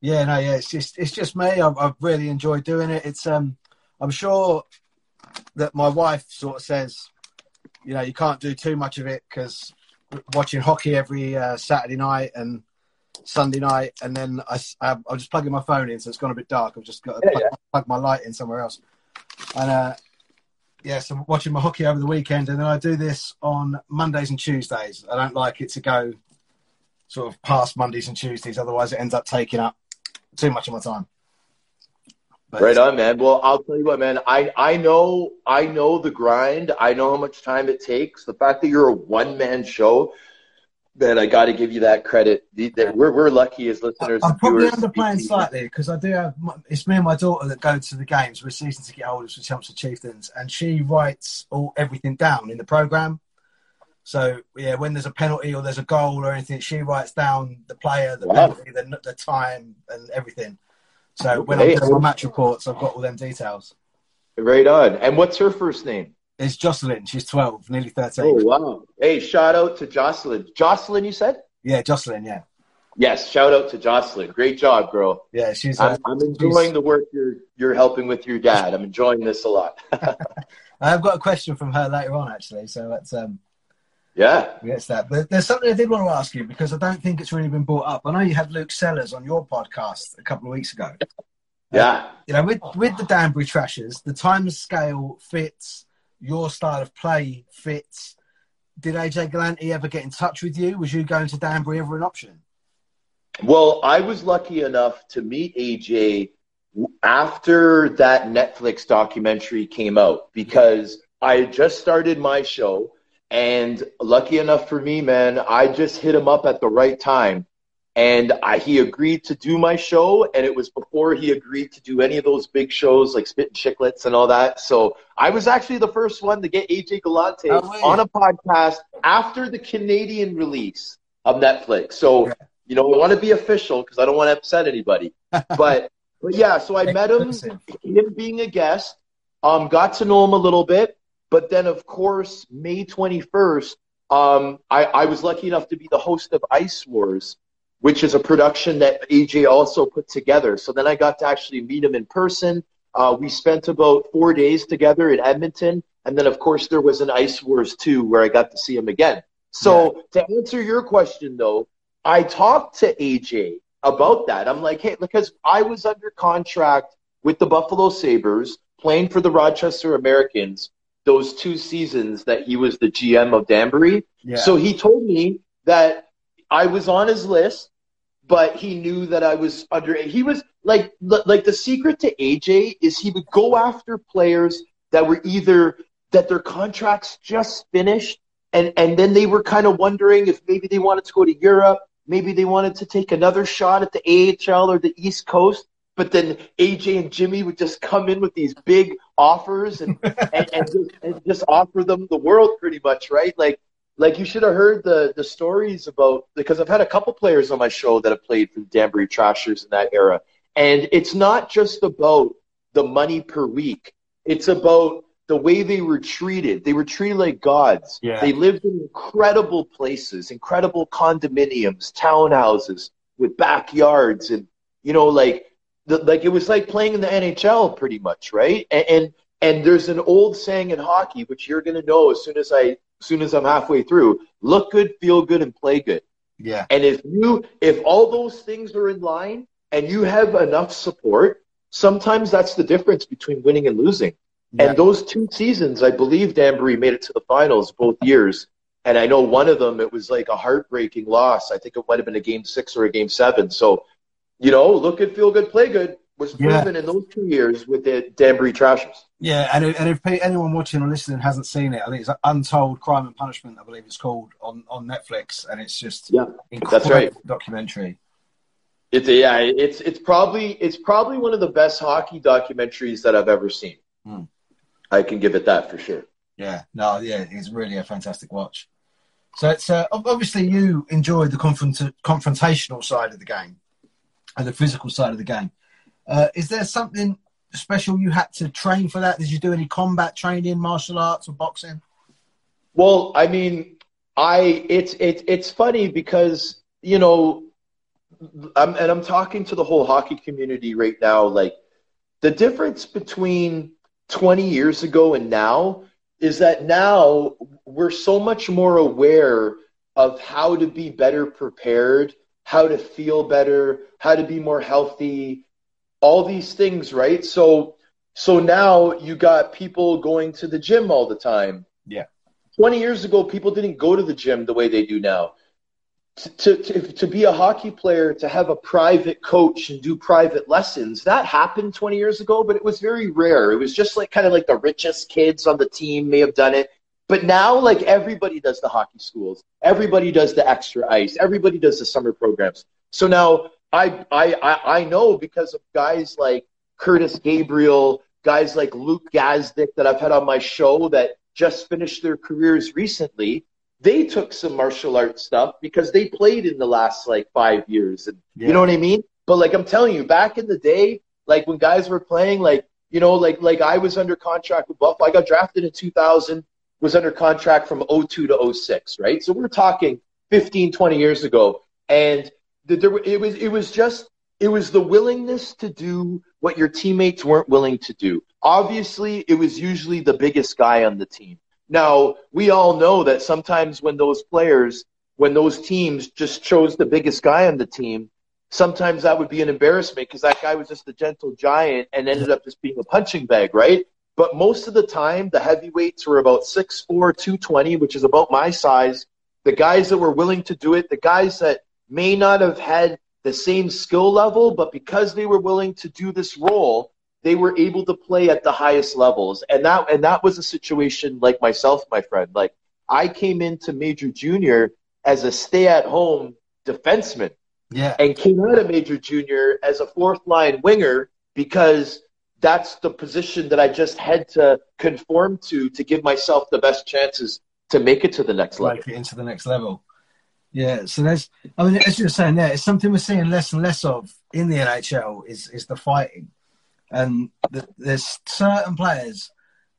Yeah, no, yeah, it's just it's just me. I've, I've really enjoyed doing it. It's um, I'm sure that my wife sort of says, you know, you can't do too much of it because watching hockey every uh, Saturday night and Sunday night, and then I, I, I'm just plugging my phone in, so it's gone a bit dark. I've just got to Yeah, plug, plug my light in somewhere else. And uh, yeah, so I'm watching my hockey over the weekend, and then I do this on Mondays and Tuesdays. I don't like it to go sort of past Mondays and Tuesdays, otherwise it ends up taking up too much of my time. But Right on, man. Well, I'll tell you what, man. I I know I know the grind. I know how much time it takes. The fact that you're a one man show, man, I got to give you that credit. The, that we're we're lucky as listeners. I'm probably viewers. underplaying slightly because I do have my- it's me and my daughter that go to the games. We're season ticket holders for Chelmsford Chieftains, and she writes all everything down in the program. So yeah, when there's a penalty or there's a goal or anything, she writes down the player, the Wow. penalty, the, the time, and everything. So when Okay. I'm doing my match reports, I've got all them details. Right on. And what's her first name? It's Jocelyn. She's 12, nearly 13. Oh wow! Hey, shout out to Jocelyn. Jocelyn, you said? Yeah, Jocelyn. Yeah, Yes. Shout out to Jocelyn. Great job, girl. yeah. She's. Uh, I'm, I'm enjoying the work you're you're helping with your dad. I'm enjoying this a lot. I've got a question from her later on, actually. So that's um, yeah. to that. But there's something I did want to ask you because I don't think it's really been brought up. I know you had Luke Sellers on your podcast a couple of weeks ago. Yeah. Uh, you know, with with the Danbury Trashers, the time scale fits, your style of play fits. Did AJ Galante ever get in touch with you? Was you going to Danbury ever an option? Well, I was lucky enough to meet AJ after that Netflix documentary came out because I had just started my show. And lucky enough for me, man, I just hit him up at the right time. And I, he agreed to do my show. And it was before he agreed to do any of those big shows like Spittin' Chiclets and all that. So I was actually the first one to get AJ Galante Oh, on a podcast after the Canadian release of Netflix. So, you know, I want to be official because I don't want to upset anybody. But, but yeah, so I met him, him being a guest, um, got to know him a little bit. But then, of course, May 21st, um, I, I was lucky enough to be the host of Ice Wars, which is a production that AJ also put together. So then I got to actually meet him in person. Uh, we spent about four days together in Edmonton. And then, of course, there was an Ice Wars 2 where I got to see him again. So yeah. to answer your question, though, I talked to AJ about that. I'm like, hey, because I was under contract with the Buffalo Sabres playing for the Rochester Americans those two seasons that he was the GM of Danbury. Yeah. So he told me that I was on his list, but he knew that I was under. He was like like the secret to AJ is he would go after players that were either that their contracts just finished and and then they were kind of wondering if maybe they wanted to go to Europe, maybe they wanted to take another shot at the AHL or the East Coast. But then AJ and Jimmy would just come in with these big offers and, and, and, just, and just offer them the world pretty much, right? Like like you should have heard the the stories about because I've had a couple players on my show that have played for the Danbury Trashers in that era, and it's not just about the money per week. It's about the way they were treated. They were treated like gods. Yeah. They lived in incredible places, incredible condominiums, townhouses with backyards, and you know, like the, like it was like playing in the NHL pretty much, right? And, and and there's an old saying in hockey, which you're going to know as soon as I as soon as I'm halfway through: look good, feel good, and play good. Yeah. And if you if all those things are in line and you have enough support, sometimes that's the difference between winning and losing. Yeah. And those two seasons, I believe Danbury made it to the finals both years. And I know one of them, it was like a heartbreaking loss. I think it might have been a game six or a game seven. So you know, look good, feel good, play good was proven yeah. in those two years with the Danbury Trashers. Yeah, and, and if anyone watching or listening hasn't seen it, I think it's Untold Crime and Punishment, I believe it's called on, on Netflix, and it's just yeah, that's right. documentary. It's yeah, it's it's probably it's probably one of the best hockey documentaries that I've ever seen. Hmm. I can give it that for sure. Yeah, no, yeah, it's really a fantastic watch. So it's uh, obviously you enjoy the confront- confrontational side of the game and the physical side of the game. Uh, is there something special you had to train for that? Did you do any combat training, martial arts, or boxing? Well, I mean, I it's it's it's funny because you know, I'm, and I'm talking to the whole hockey community right now. Like the difference between 20 years ago and now is that now we're so much more aware of how to be better prepared how to feel better, how to be more healthy, all these things, right? So so now you got people going to the gym all the time. Yeah. 20 years ago people didn't go to the gym the way they do now. To, to, to be a hockey player, to have a private coach and do private lessons, that happened 20 years ago, but it was very rare. It was just like kind of like the richest kids on the team may have done it. But now, like everybody does the hockey schools, everybody does the extra ice, everybody does the summer programs. So now I I I know because of guys like Kurtis Gabriel, guys like Luke Gazdic that I've had on my show that just finished their careers recently. They took some martial arts stuff because they played in the last like five years, and yeah. you know what I mean. But like I'm telling you, back in the day, like when guys were playing, like you know, like like I was under contract with Buffalo. I got drafted in 2000 was under contract from 02 to 06, right? So we're talking 15, 20 years ago. And the, there, it was it was just it was the willingness to do what your teammates weren't willing to do. Obviously, it was usually the biggest guy on the team. Now, we all know that sometimes when those players, when those teams just chose the biggest guy on the team, sometimes that would be an embarrassment because that guy was just a gentle giant and ended up just being a punching bag, right? But most of the time, the heavyweights were about 6'4, 220, which is about my size. The guys that were willing to do it, the guys that may not have had the same skill level, but because they were willing to do this role, they were able to play at the highest levels. And that and that was a situation like myself, my friend. Like I came into Major Junior as a stay-at-home defenseman. Yeah. And came out of Major Junior as a fourth line winger because that's the position that I just had to conform to to give myself the best chances to make it to the next level. Make into the next level. Yeah, so there's, I mean, as you were saying there, it's something we're seeing less and less of in the NHL is is the fighting, and the, there's certain players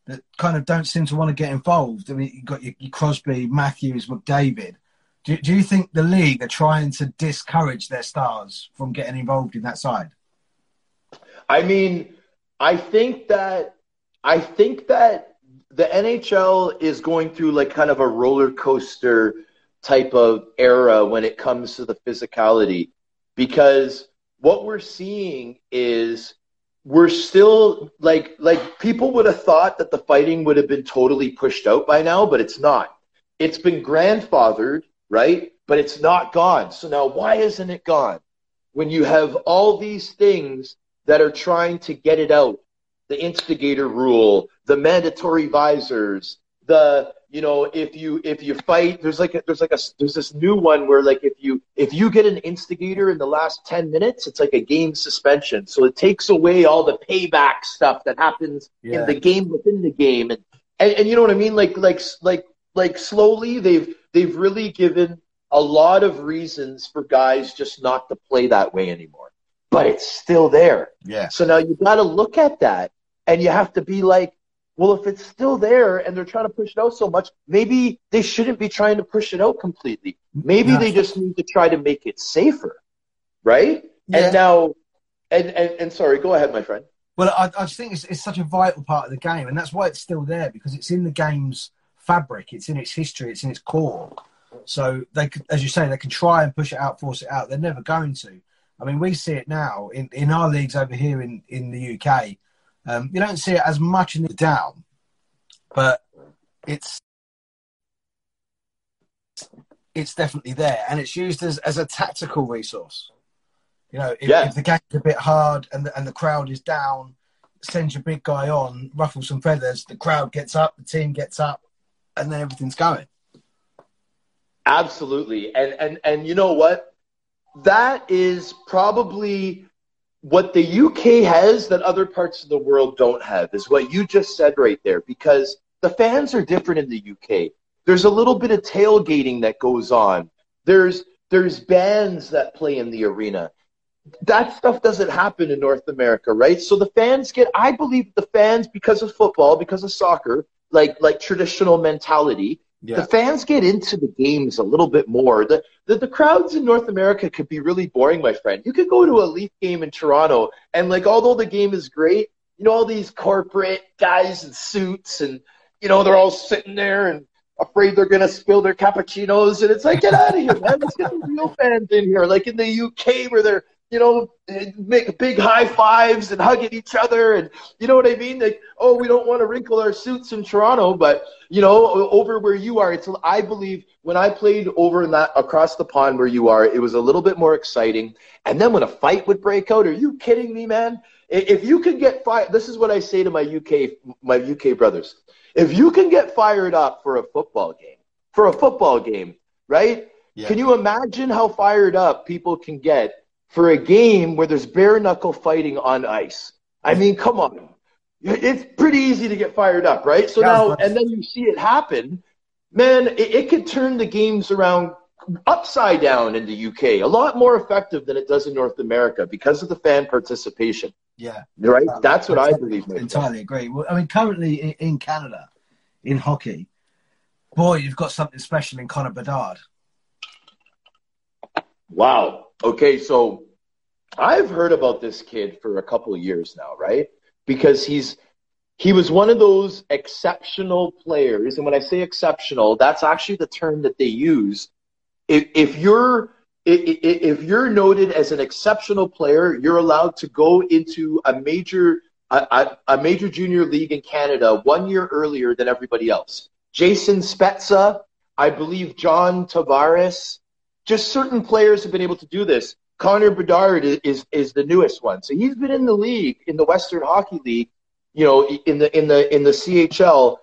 that kind of don't seem to want to get involved. I mean, you've got your, your Crosby, Matthews, McDavid. Do, do you think the league are trying to discourage their stars from getting involved in that side? I mean, I think that I think that the NHL is going through like kind of a roller coaster type of era when it comes to the physicality. Because what we're seeing is we're still like like people would have thought that the fighting would have been totally pushed out by now but it's not. It's been grandfathered right? But it's not gone. So now why isn't it gone? When you have all these things that are trying to get it out. The instigator rule the mandatory visors the you know if you if you fight there's like a, there's like a there's this new one where like if you if you get an instigator in the last 10 minutes it's like a game suspension. So it takes away all the payback stuff that happens Yeah. in the game within the game. And, and and you know what i mean? Like like like like slowly they've they've really given a lot of reasons for guys just not to play that way anymore but it's still there Yeah. so now you've got to look at that and you have to be like, well, if it's still there and they're trying to push it out so much, maybe they shouldn't be trying to push it out completely. Maybe they just need to try to make it safer, right? Yeah. And now, and, and, and sorry, go ahead, my friend. Well, I, I just think it's, it's such a vital part of the game, and that's why it's still there because it's in the game's fabric, it's in its history, it's in its core. So they, could, as you say, they can try and push it out, force it out. They're never going to. I mean, we see it now in, in our leagues over here in, in the UK. Um, you don't see it as much in the down, but it's it's definitely there, and it's used as, as a tactical resource. You know, if, Yeah. if the game's a bit hard and the, and the crowd is down, send your big guy on, ruffle some feathers. The crowd gets up, the team gets up, and then everything's going. Absolutely. And and and you know what? That is probably what the UK has that other parts of the world don't have is what you just said right there because the fans are different in the UK. There's a little bit of tailgating that goes on. There's there's bands that play in the arena. That stuff doesn't happen in North America, right? So the fans get I believe the fans because of football, because of soccer, like like traditional mentality, the fans get into the games a little bit more. The, the the crowds in North America could be really boring, my friend. You could go to a Leaf game in Toronto, and like although the game is great, you know all these corporate guys in suits, and you know they're all sitting there and afraid they're gonna spill their cappuccinos, and it's like get out of here, man. Let's get the real fans in here, like in the UK where they're you know make big high fives and hugging each other, and you know what I mean? Like oh we don't want to wrinkle our suits in Toronto, but you know, over where you are, it's I believe when I played over in that across the pond where you are, it was a little bit more exciting. And then when a fight would break out, are you kidding me, man? If you could get fired, this is what I say to my UK my UK brothers. If you can get fired up for a football game, for a football game, right? Yeah. Can you imagine how fired up people can get for a game where there's bare knuckle fighting on ice? I mean, come on. It's pretty easy to get fired up, right? So now, and then you see it happen, man, it, it could turn the games around upside down in the UK, a lot more effective than it does in North America because of the fan participation, Yeah, right? That's what I believe. entirely agree. Well, I mean, currently in, in Canada, in hockey, boy, you've got something special in Connor Bedard. Wow. Okay, so I've heard about this kid for a couple of years now, right? Because he's he was one of those exceptional players, and when I say exceptional, that's actually the term that they use. If, if you're if you're noted as an exceptional player, you're allowed to go into a major a, a major junior league in Canada one year earlier than everybody else. Jason Spezza, I believe John Tavares, just certain players have been able to do this. Connor Bedard is, is is the newest one, so he's been in the league in the Western Hockey League, you know, in the in the in the CHL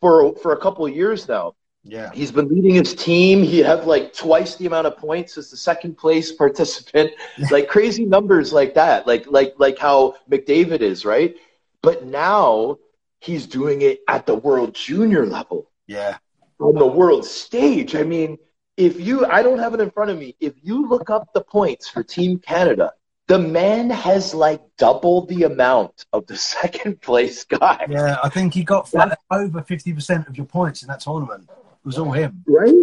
for for a couple of years now. Yeah, He's been leading his team. He had like twice the amount of points as the second place participant. like crazy numbers like that. Like like like how McDavid is, right? But now he's doing it at the world junior level yeah, on the world stage. I mean, if you I don't have it in front of me, if you look up the points for Team Canada the man has like double the amount of the second place guy. Yeah, I think he got over 50% of your points in that tournament. It was all him. Right?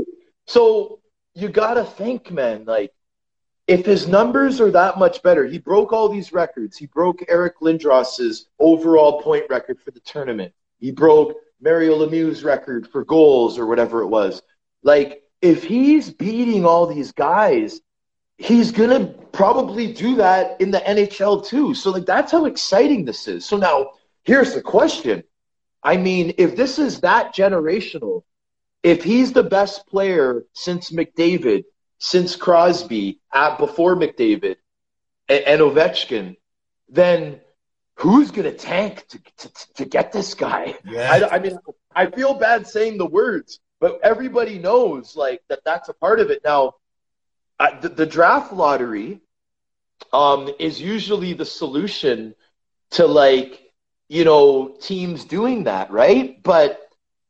So you got to think, man, like, if his numbers are that much better, he broke all these records. He broke Eric Lindros's overall point record for the tournament. He broke Mario Lemieux's record for goals or whatever it was. Like, if he's beating all these guys, he's gonna probably do that in the NHL too. So like that's how exciting this is. So now here's the question. I mean, if this is that generational, if he's the best player since McDavid, since Crosby, at before McDavid, and, and Ovechkin, then who's gonna tank to to, to get this guy? Yeah. I, I mean, I feel bad saying the words, but everybody knows like that. That's a part of it now uh, the, the draft lottery um, is usually the solution to like you know teams doing that, right? But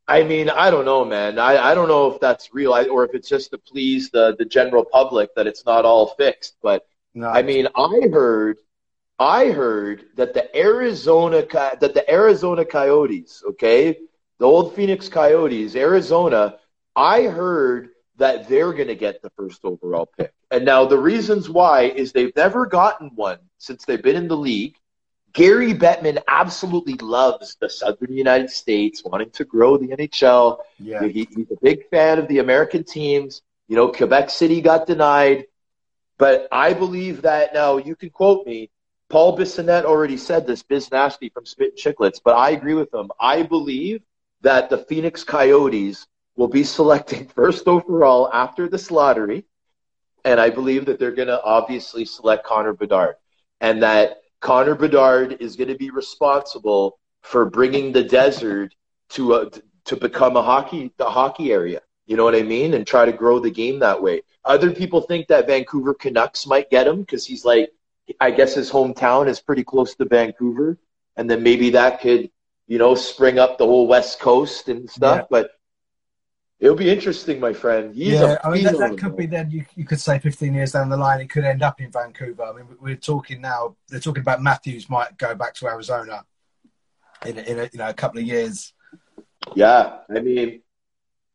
I mean, I don't know, man. I, I don't know if that's real or if it's just to please the the general public that it's not all fixed. But No, I mean, I heard, I heard that the Arizona that the Arizona Coyotes, okay, the old Phoenix Coyotes, Arizona. I heard that they're going to get the first overall pick, and now the reasons why is they've never gotten one since they've been in the league. Gary Bettman absolutely loves the Southern United States, wanting to grow the NHL. yeah. He, he's a big fan of the American teams. You know, Quebec City got denied, but I believe that now you can quote me. Paul Bissonnette already said this, Biz Nasty from Spittin' Chiclets, but I agree with him. I believe that the Phoenix Coyotes will be selecting first overall after this lottery, and I believe that they're going to obviously select Connor Bedard, and that Connor Bedard is going to be responsible for bringing the desert to a, to become a hockey the hockey area. You know what I mean? And try to grow the game that way. Other people think that Vancouver Canucks might get him because he's like, I guess his hometown is pretty close to Vancouver, and then maybe that could, you know, spring up the whole West Coast and stuff. Yeah. But it'll be interesting, my friend. He's yeah, I mean that, that could be then. You, you could say 15 years down the line, it could end up in Vancouver. I mean, we're talking now. They're talking about Matthews might go back to Arizona in a, in a, you know a couple of years. Yeah, I mean,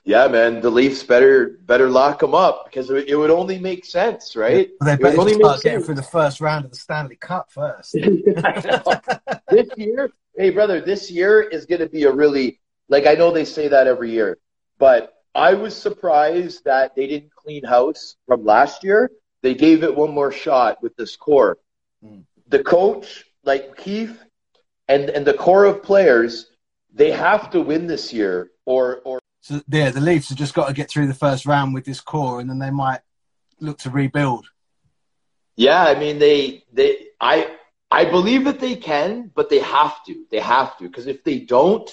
yeah, man. The Leafs better better lock them up because it, would only make sense, right? But they better only start make getting sense. through the first round of the Stanley Cup first. this year, hey brother, this year is going to be a really like I know they say that every year, but I was surprised that they didn't clean house from last year. They gave it one more shot with this core. Mm. The coach, like Keefe, and and the core of players, they have to win this year, or or So yeah, the Leafs have just got to get through the first round with this core, and then they might look to rebuild. Yeah, I mean they they I I believe that they can, but they have to. They have to because if they don't,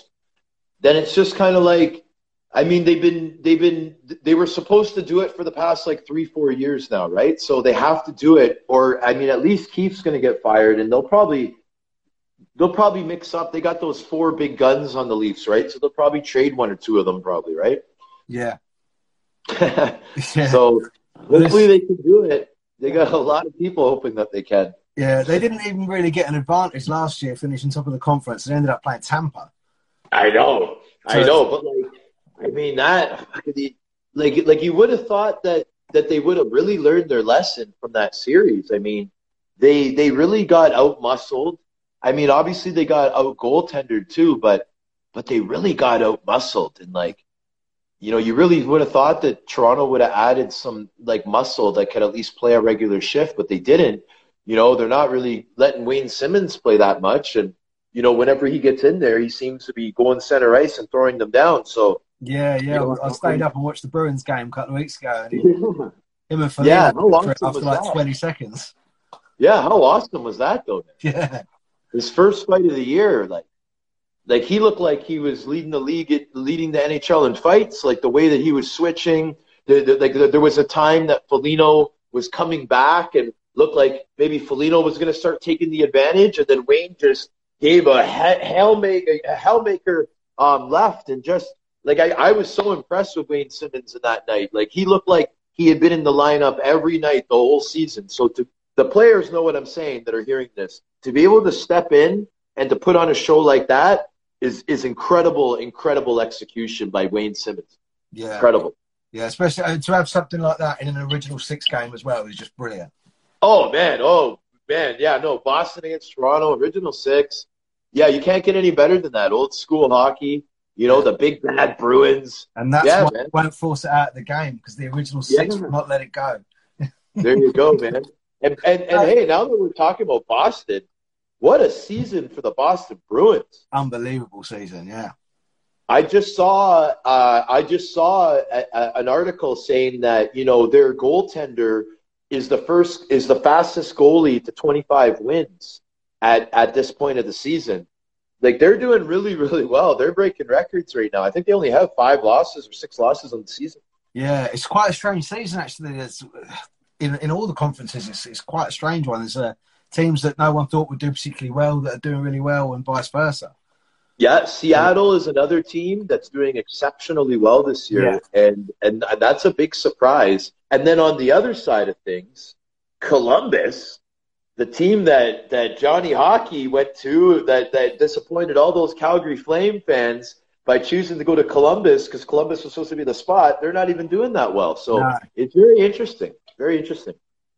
then it's just kind of like I mean they've been they've been they were supposed to do it for the past like 3 4 years now, right? So they have to do it or I mean at least Keefe's going to get fired and they'll probably they'll probably mix up. They got those four big guns on the Leafs, right? So they'll probably trade one or two of them probably, right? Yeah, yeah, so hopefully they can do it. They got a lot of people hoping that they can. Yeah. They didn't even really get an advantage last year, finishing top of the conference, They ended up playing Tampa. I know, I know, but like, I mean that, like, like you would have thought that that they would have really learned their lesson from that series. I mean, they they really got out muscled. I mean, obviously they got out goaltendered too, but but they really got out muscled and like, you know, you really would have thought that Toronto would have added some like muscle that could at least play a regular shift, but they didn't. You know, they're not really letting Wayne Simmonds play that much, and you know, whenever he gets in there, he seems to be going center ice and throwing them down. So, Yeah, yeah. Yeah, I stayed up and watched the Bruins game a couple of weeks ago, and he, him and Foligno Yeah, how long for after like that? 20 seconds. Yeah, how awesome was that though? Yeah, His first fight of the year, like, like he looked like he was leading the league, leading the NHL in fights. Like the way that he was switching. The, the, like there was a time that Foligno was coming back and looked like maybe Foligno was going to start taking the advantage, and then Wayne just gave a he- hellmaker, a hellmaker um, left, and just like I, I was so impressed with Wayne Simmonds in that night. Like he looked like he had been in the lineup every night the whole season. So to the players know what I'm saying that are hearing this. To be able to step in and to put on a show like that is is incredible, incredible execution by Wayne Simmonds. Yeah, Incredible. yeah. Especially uh, to have something like that in an original six game as well is just brilliant. Oh man, oh man, yeah, no, Boston against Toronto, original six. Yeah, you can't get any better than that. Old school hockey. You know, the big bad Bruins. And that's Yeah, why man. they won't force it out of the game because the original six Yeah. will not let it go. There you go, man. And and, and hey, now that we're talking about Boston, what a season for the Boston Bruins. Unbelievable season, yeah. I just saw uh, I just saw a, a, an article saying that you know their goaltender is the first is the fastest goalie to 25 wins at at this point of the season. Like they're doing really really well. They're breaking records right now. I think they only have five losses or six losses on the season. Yeah, it's quite a strange season actually. There's, in in all the conferences, it's, it's quite a strange one. There's uh, teams that no one thought would do particularly well that are doing really well, and vice versa. Yeah, Seattle is another team that's doing exceptionally well this year, and and that's a big surprise. And then on the other side of things, Columbus, the team that that Johnny Hockey went to, that that disappointed all those Calgary Flame fans by choosing to go to Columbus because Columbus was supposed to be the spot. They're not even doing that well, so No. it's very interesting. Very interesting.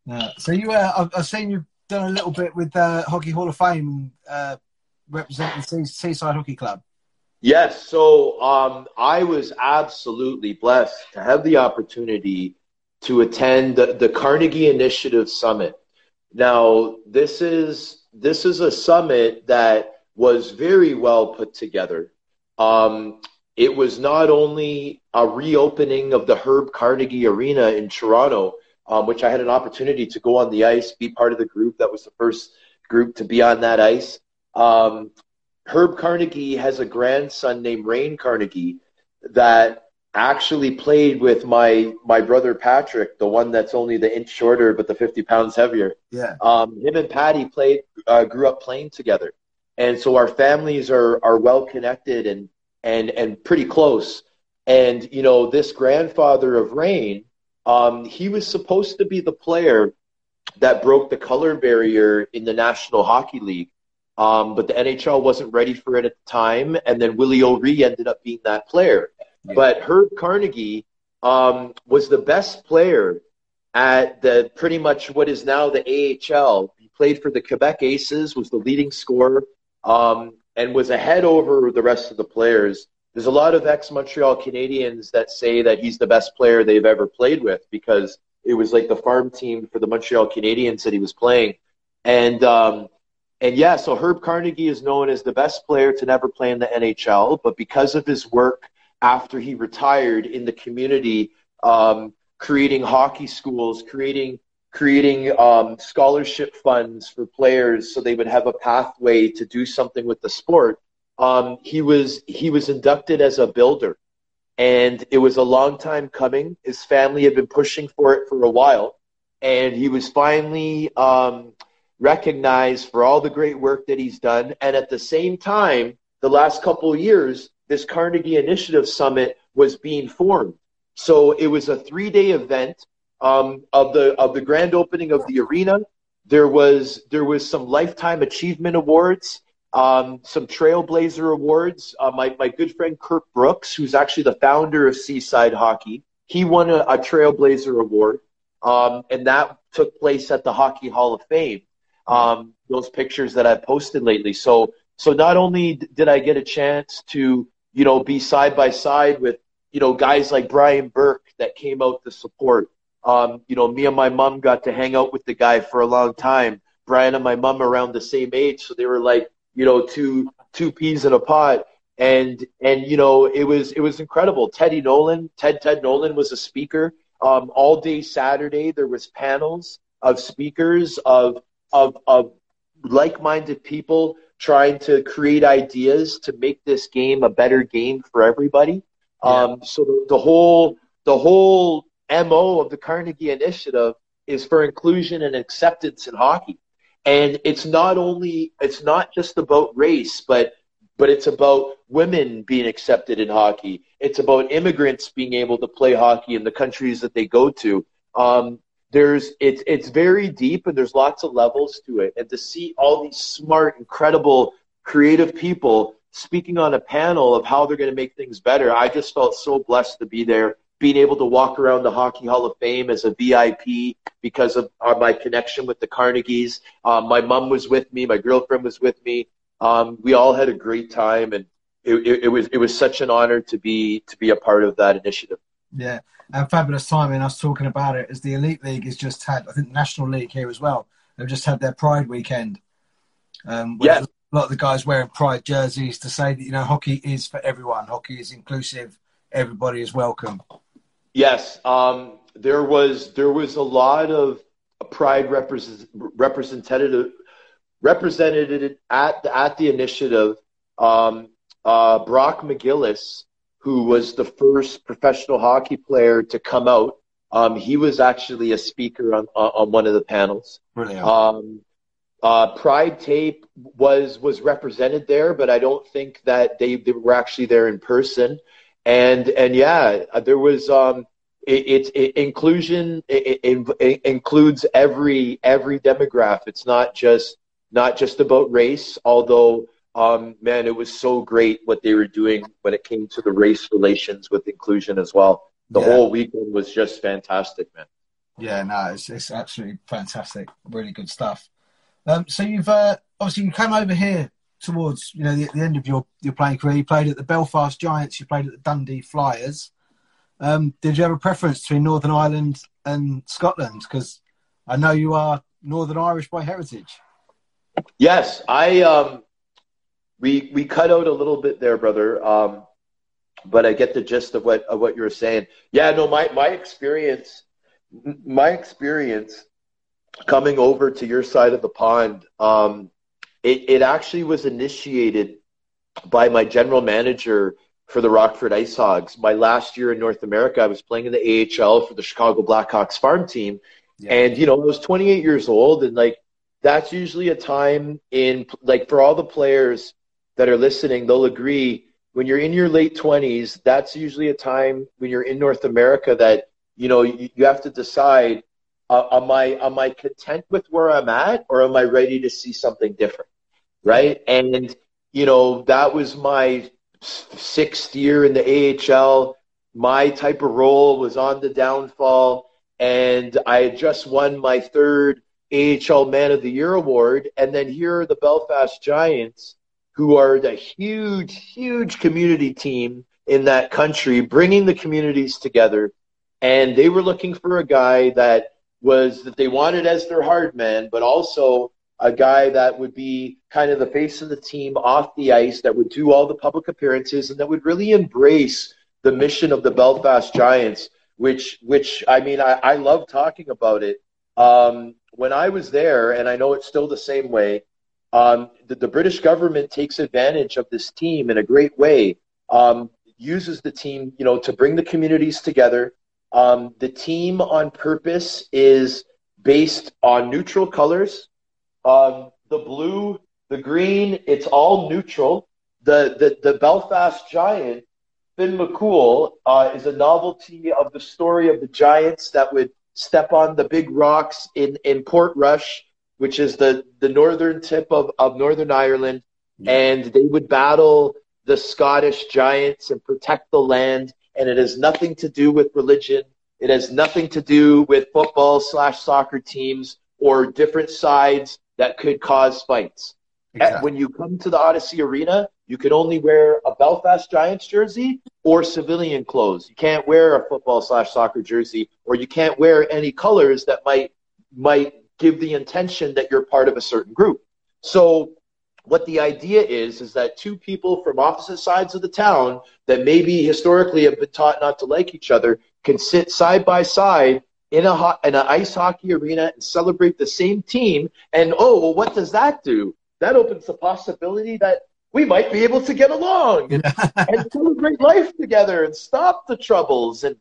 Yeah. So you, uh, I've, seen you've done a little bit with uh, Hockey Hall of Fame, uh, representing Sea- Seaside Hockey Club. Yes. So um, I was absolutely blessed to have the opportunity to attend the, the Carnegie Initiative Summit. Now, this is this is a summit that was very well put together. Um, it was not only a reopening of the Herb Carnegie Arena in Toronto, um, which I had an opportunity to go on the ice, be part of the group. That was the first group to be on that ice. Um, Herb Carnegie has a grandson named Rane Carnegie that actually played with my my brother Patrick, the one that's only the inch shorter but the 50 pounds heavier. Yeah. Um, him and Patty played, uh, grew up playing together, and so our families are are well connected and and and pretty close. And you know, this grandfather of Rane, um, he was supposed to be the player that broke the color barrier in the National Hockey League. Um, but the NHL wasn't ready for it at the time, and then Willie O'Ree ended up being that player. But Herb Carnegie um, was the best player at the pretty much what is now the AHL. He played for the Quebec Aces, was the leading scorer, um, and was ahead over the rest of the players. There's a lot of ex-Montreal Canadiens that say that he's the best player they've ever played with because it was like the farm team for the Montreal Canadiens that he was playing, and um, and yeah, so Herb Carnegie is known as the best player to never play in the NHL, but because of his work after he retired in the community, um, creating hockey schools, creating creating um, scholarship funds for players so they would have a pathway to do something with the sport. Um, he was he was inducted as a builder, and it was a long time coming. His family had been pushing for it for a while, and he was finally um, recognized for all the great work that he's done. And at the same time, the last couple of years, this Carnegie Initiative Summit was being formed. So it was a three-day event um, of the of the grand opening of the arena. There was there was some lifetime achievement awards, um, some Trailblazer awards. Uh, my my good friend Kurt Brooks, who's actually the founder of Seaside Hockey, he won a, a Trailblazer award, um, and that took place at the Hockey Hall of Fame. Um, those pictures that I've posted lately. So so not only did I get a chance to you know be side by side with you know guys like Brian Burke that came out to support. Um, you know, me and my mom got to hang out with the guy for a long time. Brian and my mom around the same age, so they were like, you know, two two peas in a pod. And and you know, it was it was incredible. Teddy Nolan, Ted Ted Nolan was a speaker. Um, all day Saturday there was panels of speakers of of of like-minded people trying to create ideas to make this game a better game for everybody. Um, so the, the whole the whole mo of the Carnegie Initiative is for inclusion and acceptance in hockey, and it's not only it's not just about race, but but it's about women being accepted in hockey. It's about immigrants being able to play hockey in the countries that they go to. Um, there's it's it's very deep and there's lots of levels to it. And to see all these smart, incredible, creative people speaking on a panel of how they're going to make things better, I just felt so blessed to be there. Being able to walk around the Hockey Hall of Fame as a VIP because of uh, my connection with the Carnegies. Um, my mom was with me, my girlfriend was with me. Um, we all had a great time, and it, it, it was it was such an honor to be to be a part of that initiative. Yeah, and fabulous timing. Us talking about it as the Elite League has just had, I think, National League here as well. They've just had their Pride weekend. Um, yeah, a lot of the guys wearing Pride jerseys to say that you know hockey is for everyone. Hockey is inclusive. Everybody is welcome. Yes, um, there was there was a lot of Pride represent, representative represented at the, at the initiative. Um, uh, Brock McGillis who was the first professional hockey player to come out. Um, he was actually a speaker on, on one of the panels. Brilliant. Um, uh, Pride Tape was was represented there, but I don't think that they, they were actually there in person. And and yeah, there was um, it, it, it inclusion it, it, includes every every demographic. It's not just not just about race, although um, man, it was so great what they were doing when it came to the race relations with inclusion as well. The yeah. whole weekend was just fantastic, man. Yeah, no, it's, it's absolutely fantastic. Really good stuff. Um, so you've uh, obviously you came over here towards you know the, the, end of your, your playing career. You played at the Belfast Giants. You played at the Dundee Flyers. Um, did you have a preference between Northern Ireland and Scotland? Because I know you are Northern Irish by heritage. Yes, I um, we we cut out a little bit there, brother. Um, but I get the gist of what of what you're saying. Yeah, no, my my experience, my experience coming over to your side of the pond, um, it it actually was initiated by my general manager for the Rockford Ice Hogs. My last year in North America, I was playing in the AHL for the Chicago Blackhawks farm team, yeah. and you know I was 28 years old, and like that's usually a time in like for all the players that are listening, they'll agree when you're in your late 20s, that's usually a time when you're in North America that, you know, you, you have to decide, uh, am I, am I content with where I'm at or am I ready to see something different? Right. And, you know, that was my sixth year in the AHL. My type of role was on the downfall and I had just won my third AHL Man of the Year award. And then here are the Belfast Giants who are the huge, huge community team in that country, bringing the communities together. And they were looking for a guy that was that they wanted as their hard man, but also a guy that would be kind of the face of the team off the ice, that would do all the public appearances, and that would really embrace the mission of the Belfast Giants, which, which I mean, I, I love talking about it. Um, when I was there, and I know it's still the same way, um, the, the, British government takes advantage of this team in a great way. Um, uses the team, you know, to bring the communities together. Um, the team on purpose is based on neutral colors. Um, the blue, the green, it's all neutral. The the, the Belfast Giant, Finn McCool, uh, is a novelty of the story of the Giants that would step on the big rocks in in Portrush which is the, the northern tip of, of Northern Ireland, yeah. and they would battle the Scottish giants and protect the land. And it has nothing to do with religion. It has nothing to do with football slash soccer teams or different sides that could cause fights. Exactly. When you come to the Odyssey Arena, you can only wear a Belfast Giants jersey or civilian clothes. You can't wear a football slash soccer jersey, or you can't wear any colors that might might give the intention that you're part of a certain group. So what the idea is is that two people from opposite sides of the town that maybe historically have been taught not to like each other can sit side by side in a ho- in an ice hockey arena and celebrate the same team. And oh, well, what does that do? That opens the possibility that we might be able to get along and, and celebrate life together and stop the troubles and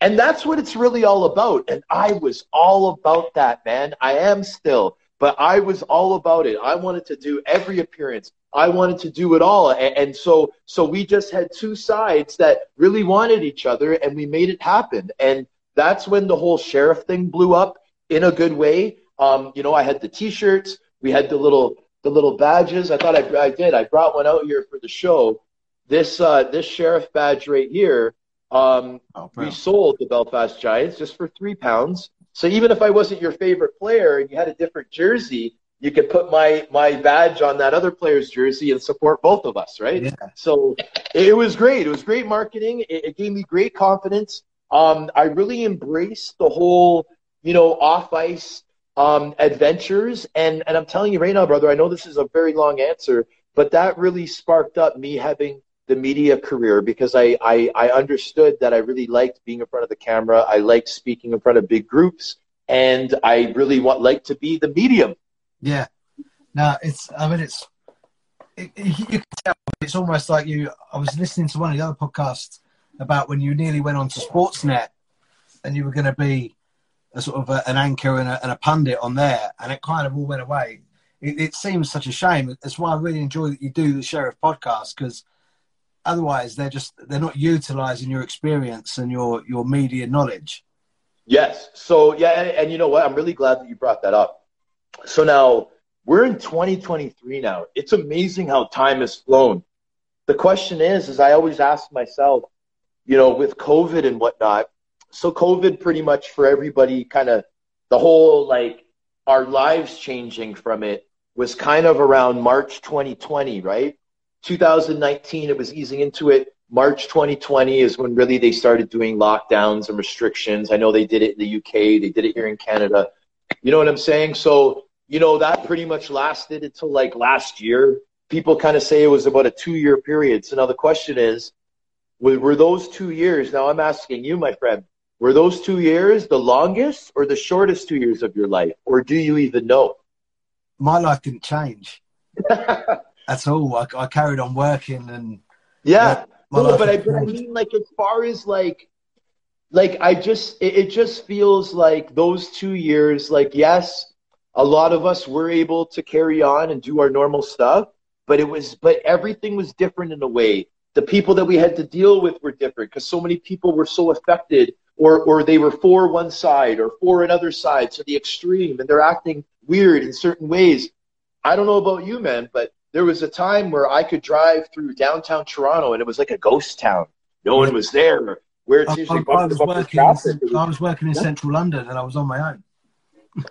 and that's what it's really all about. And I was all about that, man. I am still, but I was all about it. I wanted to do every appearance. I wanted to do it all. And, and so, so we just had two sides that really wanted each other and we made it happen. And that's when the whole sheriff thing blew up. in a good way. Um, you know, I had the T-shirts, we had the little the little badges. I thought I, I did. I brought one out here for the show. This uh, this sheriff badge right here. Um, Oh, we sold the Belfast Giants just for three pounds. So even if I wasn't your favorite player and you had a different jersey, you could put my my badge on that other player's jersey and support both of us, right? Yeah. So it was great. It was great marketing. It, it gave me great confidence. Um, I really embraced the whole, you know, off ice um, adventures. And and I'm telling you right now, brother, I know this is a very long answer, but that really sparked up me having the media career because I, I, I understood that I really liked being in front of the camera. I liked speaking in front of big groups, and I really want like to be the medium. Yeah. No, it's. I mean, it's. It, it- you can tell it's almost like you. I was listening to one of the other podcasts about when you nearly went on to Sportsnet, and you were going to be a sort of a, an anchor and a, and a pundit on there, and it kind of all went away. It, it seems such a shame. That's why I really enjoy that you do the Sheriff podcast because otherwise they're just they're not utilising your experience and your your media knowledge. Yes. So yeah, and, and you know what? I'm really glad that you brought that up. So now we're in 2023 now. It's amazing how time has flown. The question is, is I always ask myself, you know, with COVID and whatnot. So COVID pretty much for everybody, kind of the whole like our lives changing from it was kind of around March 2020, right? 2019, it was easing into it. March 2020 is when really they started doing lockdowns and restrictions. I know they did it in the UK, they did it here in Canada. You know what I'm saying? So, you know, that pretty much lasted until like last year. People kind of say it was about a two year period. So now the question is, were, those two years, now I'm asking you, my friend, were those two years the longest or the shortest two years of your life? Or do you even know? My life didn't change at all. I, I carried on working and Yeah. No, but I, but I mean, like, as far as like, like I just, it, it just feels like those two years, like, yes, a lot of us were able to carry on and do our normal stuff, but it was, but everything was different in a way. The people that we had to deal with were different because so many people were so affected, or or they were for one side or for another side, to the extreme, and they're acting weird in certain ways. I don't know about you, man, but there was a time where I could drive through downtown Toronto and it was like a ghost town. No one was there. Where it's I, usually I- I was working. In, traffic, it was- I was working in Yeah. central London, and I was on my own.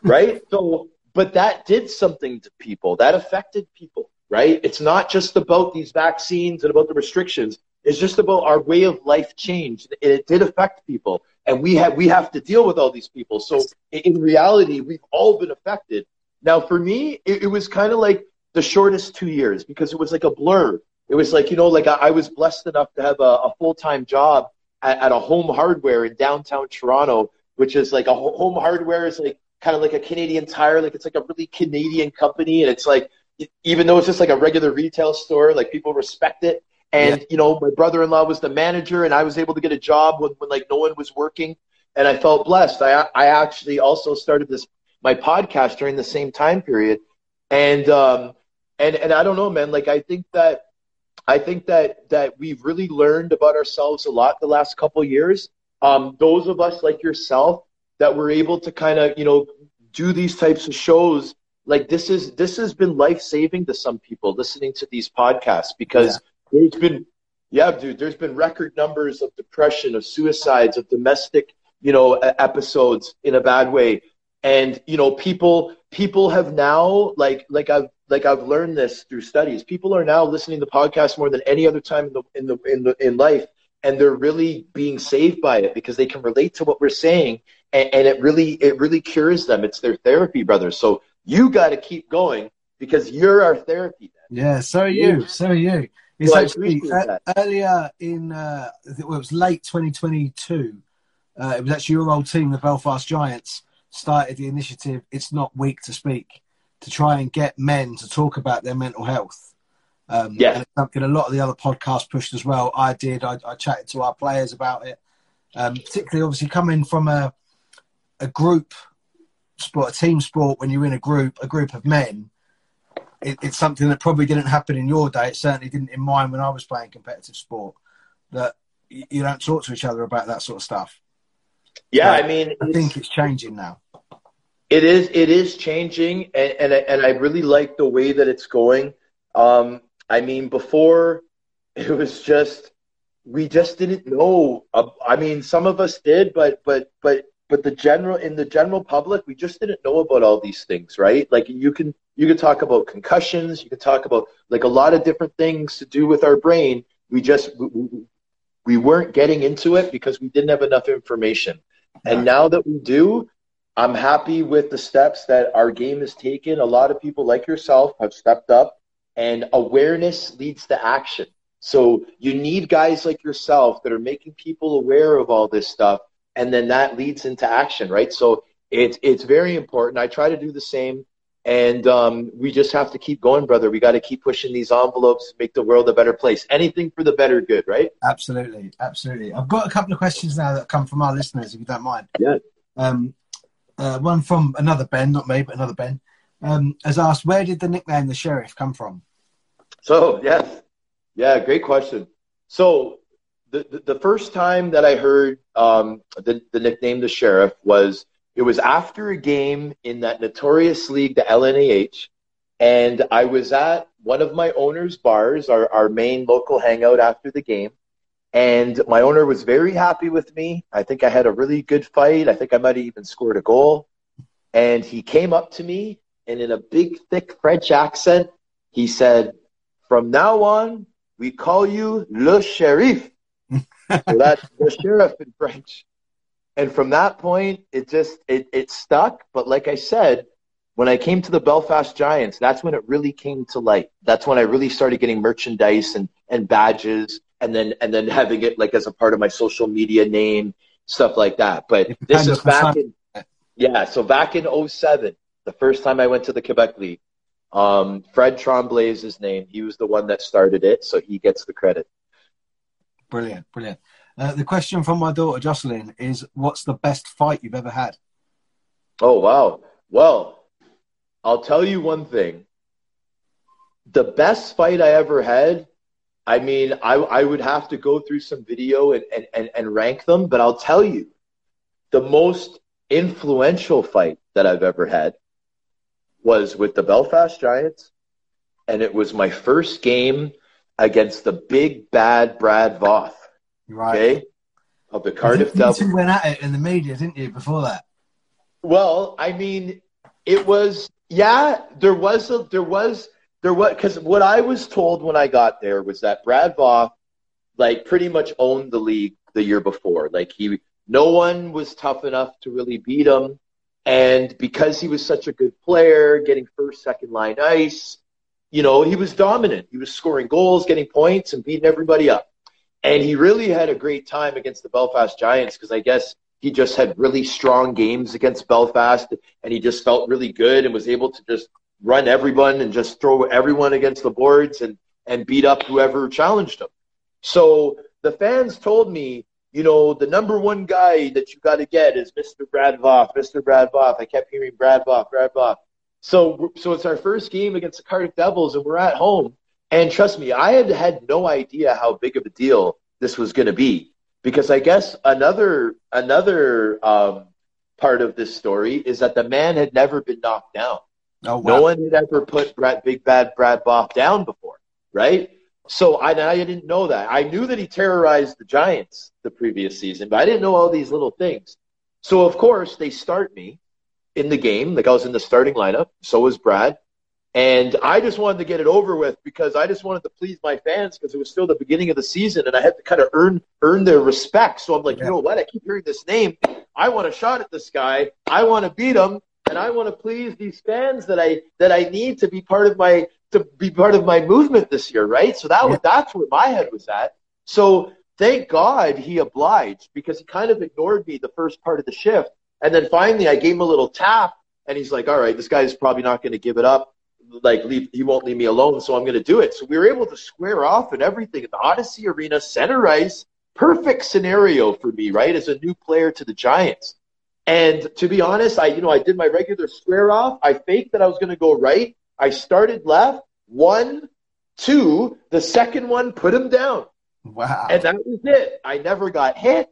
right? So, but that did something to people. That affected people, right? It's not just about these vaccines and about the restrictions. It's just about our way of life changed. It, it did affect people, and we have we have to deal with all these people. So, in, in reality, we've all been affected. Now, for me, it, it was kind of like the shortest two years because it was like a blur. It was like you know, like I, I was blessed enough to have a, a full time job at, at a home hardware in downtown Toronto, which is like a home hardware is like kind of like a Canadian Tire, like it's like a really Canadian company, and it's like even though it's just like a regular retail store, like people respect it. And you know, my brother-in-law was the manager, and I was able to get a job when, when like no one was working, and I felt blessed. I I actually also started this my podcast during the same time period, and um and and I don't know, man. Like I think that I think that that we've really learned about ourselves a lot the last couple of years. Um, those of us like yourself that were able to kind of you know do these types of shows like this is this has been life saving to some people listening to these podcasts because there's been yeah dude there's been record numbers of depression of suicides of domestic you know episodes in a bad way and you know people people have now like like I've like I've learned this through studies people are now listening to podcasts more than any other time in the in the in the in life and they're really being saved by it because they can relate to what we're saying and, and it really it really cures them it's their therapy brother so you got to keep going because you're our therapy man. Yeah, so are you. So are you. It's Well, actually uh, earlier in uh, well, it was late 2022. Uh, it was actually your old team, the Belfast Giants, started the initiative. It's not weak to speak to try and get men to talk about their mental health. Um, Yeah. something a lot of the other podcasts pushed as well. I did. I, I chatted to our players about it, um, particularly obviously coming from a a group sport, a team sport. When you're in a group, a group of men, it, it's something that probably didn't happen in your day. It certainly didn't in mine when I was playing competitive sport. That you don't talk to each other about that sort of stuff. yeah Right. i mean I it's- think it's changing now. It is it is changing, and and I, and I really like the way that it's going. Um, I mean, before it was just we just didn't know. I mean, some of us did, but but but but the general in the general public, we just didn't know about all these things, right? Like you can you can talk about concussions, you can talk about like a lot of different things to do with our brain. We just we, we weren't getting into it because we didn't have enough information. And now that we do, I'm happy with the steps that our game has taken. A lot of people like yourself have stepped up, and awareness leads to action. So you need guys like yourself that are making people aware of all this stuff, and then that leads into action, right? So it's it's very important. I try to do the same, and um, we just have to keep going, brother. We got to keep pushing these envelopes, make the world a better place. Anything for the better good, right? Absolutely, absolutely. I've got a couple of questions now that come from our listeners, if you don't mind. Yeah. Um, uh, one from another Ben, not me, but another Ben, um, has asked, "Where did the nickname the Sheriff come from?" So yes, yeah, great question. So the the, the first time that I heard um, the the nickname the Sheriff was it was after a game in that notorious league, the LNAH, and I was at one of my owner's bars, our our main local hangout after the game. And my owner was very happy with me. I think I had a really good fight. I think I might have even scored a goal. And he came up to me and in a big, thick French accent, he said, From now on, we call you Le Sheriff. so that's the sheriff in French. And from that point, it just it, it stuck. But like I said, when I came to the Belfast Giants, that's when it really came to light. That's when I really started getting merchandise and, and badges and then and then having it like as a part of my social media name, stuff like that. But this is back in yeah, so back in 07, the first time I went to the Quebec League. Um, Fred Tremblay is his name. He was the one that started it, so he gets the credit. Brilliant, brilliant. Uh, the question from my daughter Jocelyn is, "What's the best fight you've ever had?" Oh wow! Well, I'll tell you one thing. The best fight I ever had I mean, I, I would have to go through some video and, and, and, and rank them, but I'll tell you the most influential fight that I've ever had was with the Belfast Giants, and it was my first game against the big bad Brad Voth. Right. Okay. Of the Cardiff Devils. two went at it in the media, didn't you, before that? Well, I mean, it was yeah. There was a there was there was because what I was told when I got there was that Brad Voth like pretty much owned the league the year before. Like he, no one was tough enough to really beat him, and because he was such a good player, getting first, second line ice, you know, he was dominant. He was scoring goals, getting points, and beating everybody up. And he really had a great time against the Belfast Giants because I guess he just had really strong games against Belfast, and he just felt really good and was able to just run everyone and just throw everyone against the boards and, and beat up whoever challenged him. So the fans told me, you know, the number one guy that you got to get is Mr. Brad Voth, Mr. Brad Voth. I kept hearing Brad Voth, Brad Voth. So, so it's our first game against the Cardiff Devils, and we're at home. And trust me, I had had no idea how big of a deal this was going to be because I guess another another um, part of this story is that the man had never been knocked down. Oh, wow. No one had ever put Brad, Big Bad Brad Voth down before, right? So I, I didn't know that. I knew that he terrorized the Giants the previous season, but I didn't know all these little things. So of course they start me in the game, like I was in the starting lineup. So was Brad, and I just wanted to get it over with because I just wanted to please my fans because it was still the beginning of the season and I had to kind of earn earn their respect. So I'm like, Yeah. you know what? I keep hearing this name. I want a shot at this guy. I want to beat him and I want to please these fans that I that I need to be part of my to be part of my movement this year, right? So that was that's where my head was at. So thank God he obliged because he kind of ignored me the first part of the shift, and then finally I gave him a little tap, and he's like, "All right, this guy's probably not going to give it up. Like leave, he won't leave me alone, so I'm going to do it." So we were able to square off and everything at the Odyssey Arena, center ice, perfect scenario for me, right? As a new player to the Giants. And to be honest, I you know I did my regular square off. I faked that I was going to go right. I started left. One, two. The second one put him down, Wow. and that was it. I never got hit.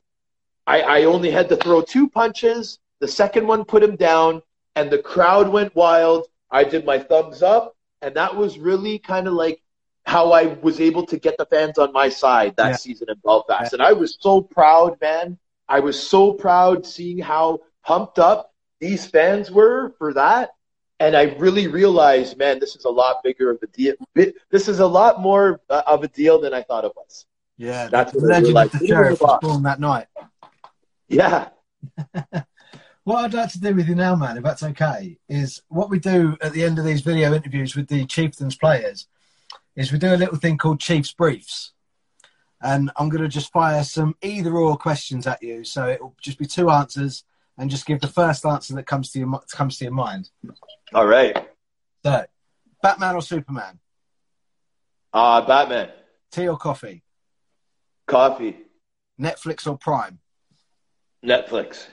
I, I only had to throw two punches. The second one put him down, and the crowd went wild. I did my thumbs up, and that was really kind of like how I was able to get the fans on my side that Yeah. season in Belfast. And I was so proud, man. I was so proud seeing how pumped up these fans were for that. And I really realized, man, this is a lot bigger of a deal. This is a lot more uh, of a deal than I thought it was. Yeah, That's the legend of the sheriff was born that night. Yeah. What I'd like to do with you now, man, if that's okay, is what we do at the end of these video interviews with the Chieftains players is we do a little thing called Chiefs Briefs. And I'm going to just fire some either or questions at you. So it'll just be two answers and just give the first answer that comes to your, comes to your mind. All right. So, Batman or Superman? Uh, Batman. Tea or coffee? Coffee. Netflix or Prime? Netflix.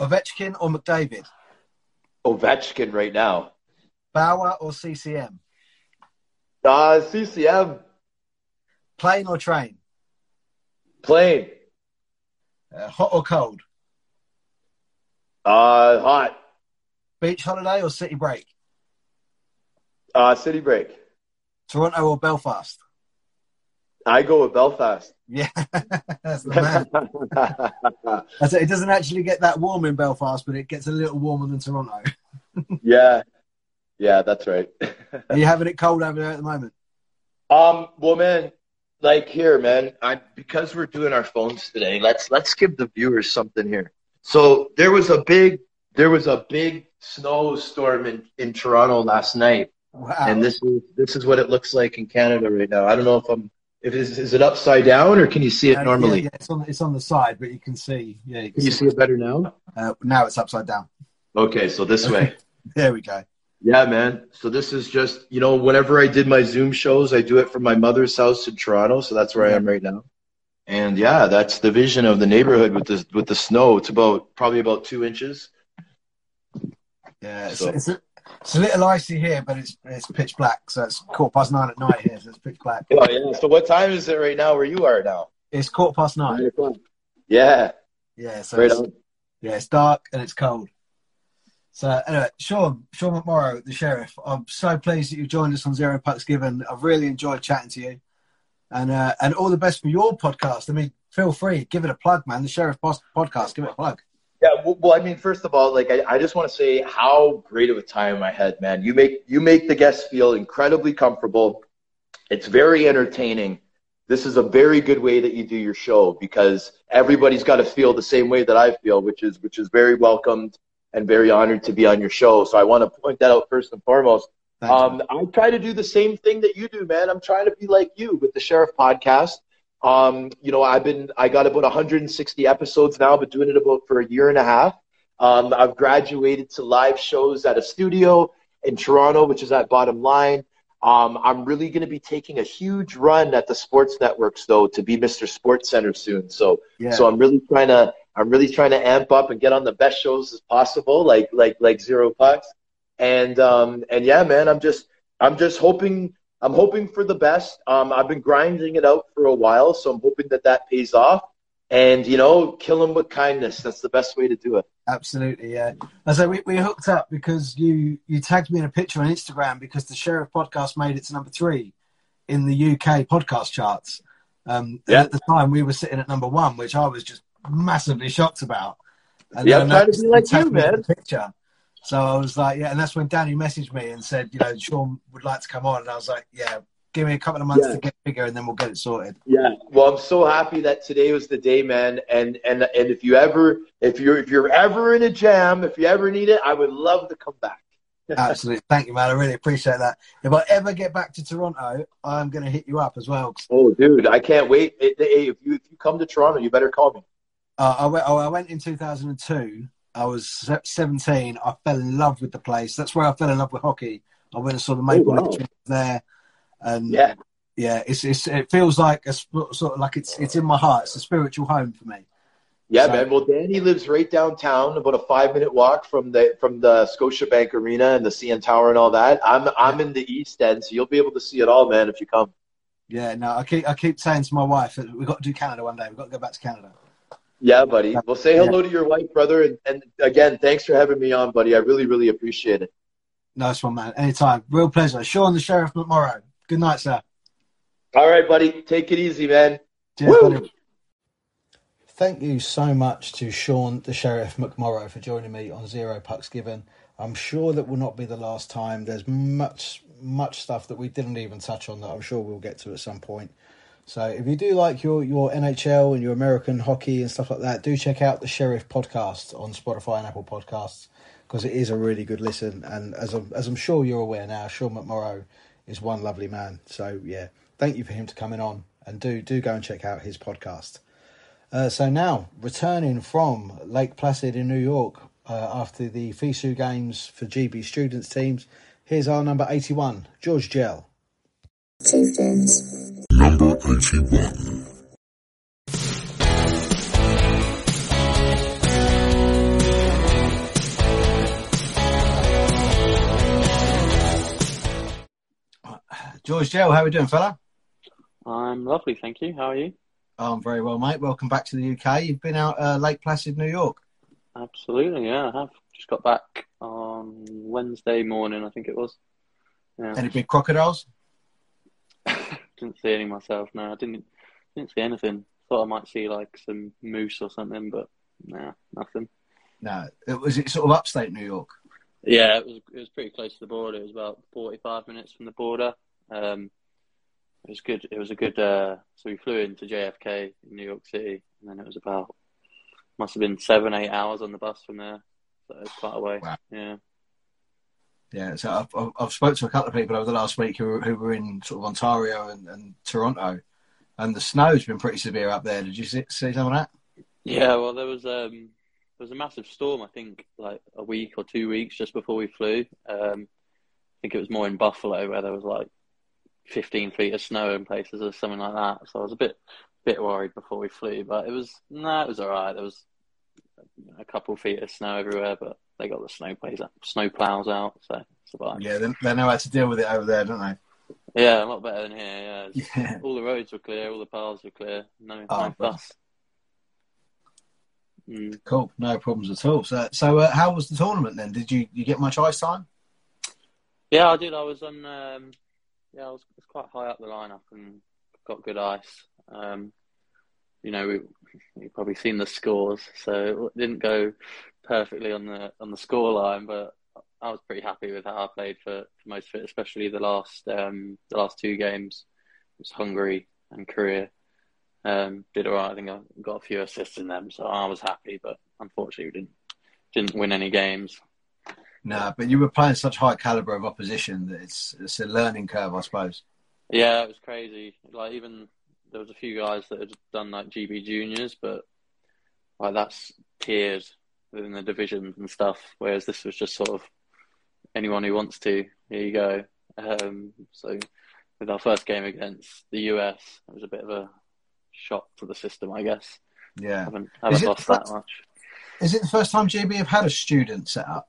Ovechkin or McDavid? Ovechkin right now. Bauer or CCM? Uh, CCM. Plane or train? Plane. Uh, hot or cold? Uh, hot. Beach holiday or city break? Uh, city break. Toronto or Belfast? I go with Belfast. Yeah, that's the man. It doesn't actually get that warm in Belfast, but it gets a little warmer than Toronto. yeah. Yeah, that's right. Are you having it cold over there at the moment? Um, well, man, like here, man, I because we're doing our phones today. Let's let's give the viewers something here. So there was a big there was a big snowstorm in in Toronto last night, Wow. and this is this is what it looks like in Canada right now. I don't know if I'm if is is it upside down or can you see it Uh, normally? Yeah, yeah, it's on it's on the side, but you can see. Yeah, you can Can you see it better now? Uh, now it's upside down. Okay, so this way. There we go. Yeah, man. So this is just, you know, whenever I did my Zoom shows, I do it from my mother's house in Toronto, so that's where I am right now. And yeah, that's the vision of the neighborhood with the with the snow. It's about probably about two inches. Yeah, it's, So- it's, a, it's a little icy here, but it's it's pitch black. So it's quarter past nine at night here, so it's pitch black. Oh yeah. So what time is it right now where you are now? It's quarter past nine. Yeah. Yeah, so Right it's, yeah, it's dark and it's cold. So anyway, Sean, Sean McMorrow, the sheriff. I'm so pleased that you joined us on Zero Pucks Given. I've really enjoyed chatting to you, and uh, and all the best for your podcast. I mean, feel free, give it a plug, man. The Sheriff Podcast, give it a plug. Yeah, well, well, I mean, first of all, like I, I just want to say how great of a time I had, man. You make you make the guests feel incredibly comfortable. It's very entertaining. This is a very good way that you do your show because everybody's got to feel the same way that I feel, which is which is very welcomed and very honored to be on your show. So I want to point that out first and foremost. Um, I try to do the same thing that you do, man. I'm trying to be like you with the Sheriff Podcast. Um, you know, I've been I got about 160 episodes now, but doing it about for a year and a half. Um, I've graduated to live shows at a studio in Toronto, which is at Bottom Line. Um, I'm really going to be taking a huge run at the sports networks, though, to be Mr. Sports Center soon. So, yeah, so I'm really trying to I'm really trying to amp up and get on the best shows as possible, like like like Zero Pucks. And um and yeah, man, I'm just I'm just hoping I'm hoping for the best. Um, I've been grinding it out for a while, so I'm hoping that that pays off. And you know, kill them with kindness. That's the best way to do it. absolutely. Yeah. And so we, we hooked up because you you tagged me in a picture on Instagram because the Sheriff Podcast made it to number three in the UK podcast charts. Um, Yeah. At the time, we were sitting at number one, which I was just massively shocked about. And Yeah, I'm I to be like you, man. the Picture. So I was like, yeah, and that's when Danny messaged me and said, you know, Sean would like to come on, and I was like, yeah, give me a couple of months Yeah. to get bigger, and then we'll get it sorted. Yeah. Well, I'm so happy that today was the day, man. And and and if you ever if you're if you're ever in a jam, if you ever need it, I would love to come back. Absolutely, thank you, man. I really appreciate that. If I ever get back to Toronto, I'm going to hit you up as well. Oh, dude, I can't wait. If you if you come to Toronto, you better call me. Uh, I, went, oh, I went in 2002. I was 17. I fell in love with the place. That's where I fell in love with hockey. I went and saw the Maple Oh, wow. Leafs there, and Yeah. yeah, it's, it's it feels like a sp- sort of like it's it's in my heart. It's a spiritual home for me. Yeah, So- man. Well, Danny lives right downtown, about a five minute walk from the from the Scotiabank Arena and the CN Tower and all that. I'm I'm in the East End, so you'll be able to see it all, man, if you come. Yeah, no, I keep I keep saying to my wife that we've got to do Canada one day. We've got to go back to Canada. Yeah, buddy. Well, say hello to your wife, brother, and, and again, thanks for having me on, buddy. I really, really appreciate it. Nice one, man. Anytime. Real pleasure. Sean the Sheriff McMorrow. Good night, sir. All right, buddy. Take it easy, man. Cheers, buddy. Thank you so much to Sean the Sheriff McMorrow for joining me on Zero Pucks Given. I'm sure that will not be the last time. There's much, much stuff that we didn't even touch on that I'm sure we'll get to at some point. So if you do like your, your NHL and your American hockey and stuff like that, do check out the Sheriff podcast on Spotify and Apple Podcasts because it is a really good listen. And as I'm, as I'm sure you're aware now, Sean McMorrow is one lovely man. So yeah, thank you for him to coming on and do do go and check out his podcast. Uh, so now, returning from Lake Placid in New York uh, after the FISU games for GB students teams, here's our number 81, George Gell. 81. George Gell, how are we doing, fella? I'm lovely, thank you. How are you? Oh, I'm very well, mate. Welcome back to the UK. You've been out uh, Lake Placid, New York. Absolutely, yeah. I have just got back on Wednesday morning, I think it was. Yeah. Any big crocodiles? didn't see any myself. No, I didn't. Didn't see anything. Thought I might see like some moose or something, but nah, nothing. No. It, was it sort of upstate New York? Yeah, it was. It was pretty close to the border. It was about forty-five minutes from the border. Um, it was good. It was a good. Uh, so we flew into JFK in New York City, and then it was about must have been seven, eight hours on the bus from there. So it was quite a way. Wow. Yeah. Yeah, so I've, I've, I've spoke to a couple of people over the last week who, were- who were in sort of Ontario and, and Toronto, and the snow's been pretty severe up there. Did you see, see some of that? Yeah, well, there was um, there was a massive storm. I think like a week or two weeks just before we flew. Um, I think it was more in Buffalo where there was like 15 feet of snow in places or something like that. So I was a bit bit worried before we flew, but it was no, it was all right. There was a couple feet of snow everywhere, but they got the snow plays snow plows out, so. Yeah, they, they know how to deal with it over there, don't they? Yeah, a lot better than here. Yeah, Yeah. all the roads were clear, all the paths were clear. No, Oh, no fuss. Mm. Cool, no problems at all. So, so uh, how was the tournament then? Did you you get much ice time? Yeah, I did. I was on. Um, yeah, I was, was quite high up the lineup and got good ice. Um, you know, we you've probably seen the scores, so it didn't go perfectly on the on the score line, but I was pretty happy with how I played for, for most of it, especially the last um, the last two games. It was Hungary and Korea. Um, did all right. I think I got a few assists in them, so I was happy. But unfortunately, we didn't didn't win any games. No, but you were playing such high caliber of opposition that it's it's a learning curve, I suppose. Yeah, it was crazy. Like even there was a few guys that had done like GB juniors, but like that's tiers within the divisions and stuff. Whereas this was just sort of anyone who wants to. Here you go. Um, so with our first game against the US, it was a bit of a shock to the system, I guess. Yeah. haven't haven't lost the that first- much. Is it the first time GB have had a student set up?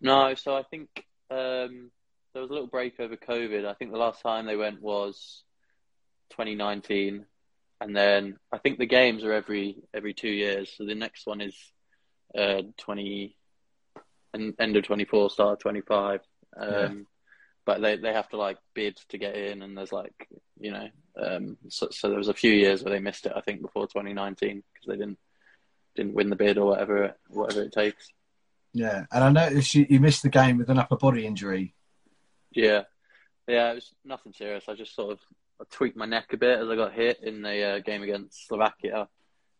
No, so I think um, there was a little break over COVID. I think the last time they went was 2019, and then I think the games are every every two years. So the next one is uh, 20 and end of 24, start of 25. Um, Yeah. But they they have to like bid to get in, and there's like you know, um, so so there was a few years where they missed it. I think before 2019 because they didn't didn't win the bid or whatever it, whatever it takes. Yeah, and I noticed you, you missed the game with an upper body injury. Yeah, yeah, it was nothing serious. I just sort of I tweaked my neck a bit as I got hit in the uh, game against Slovakia,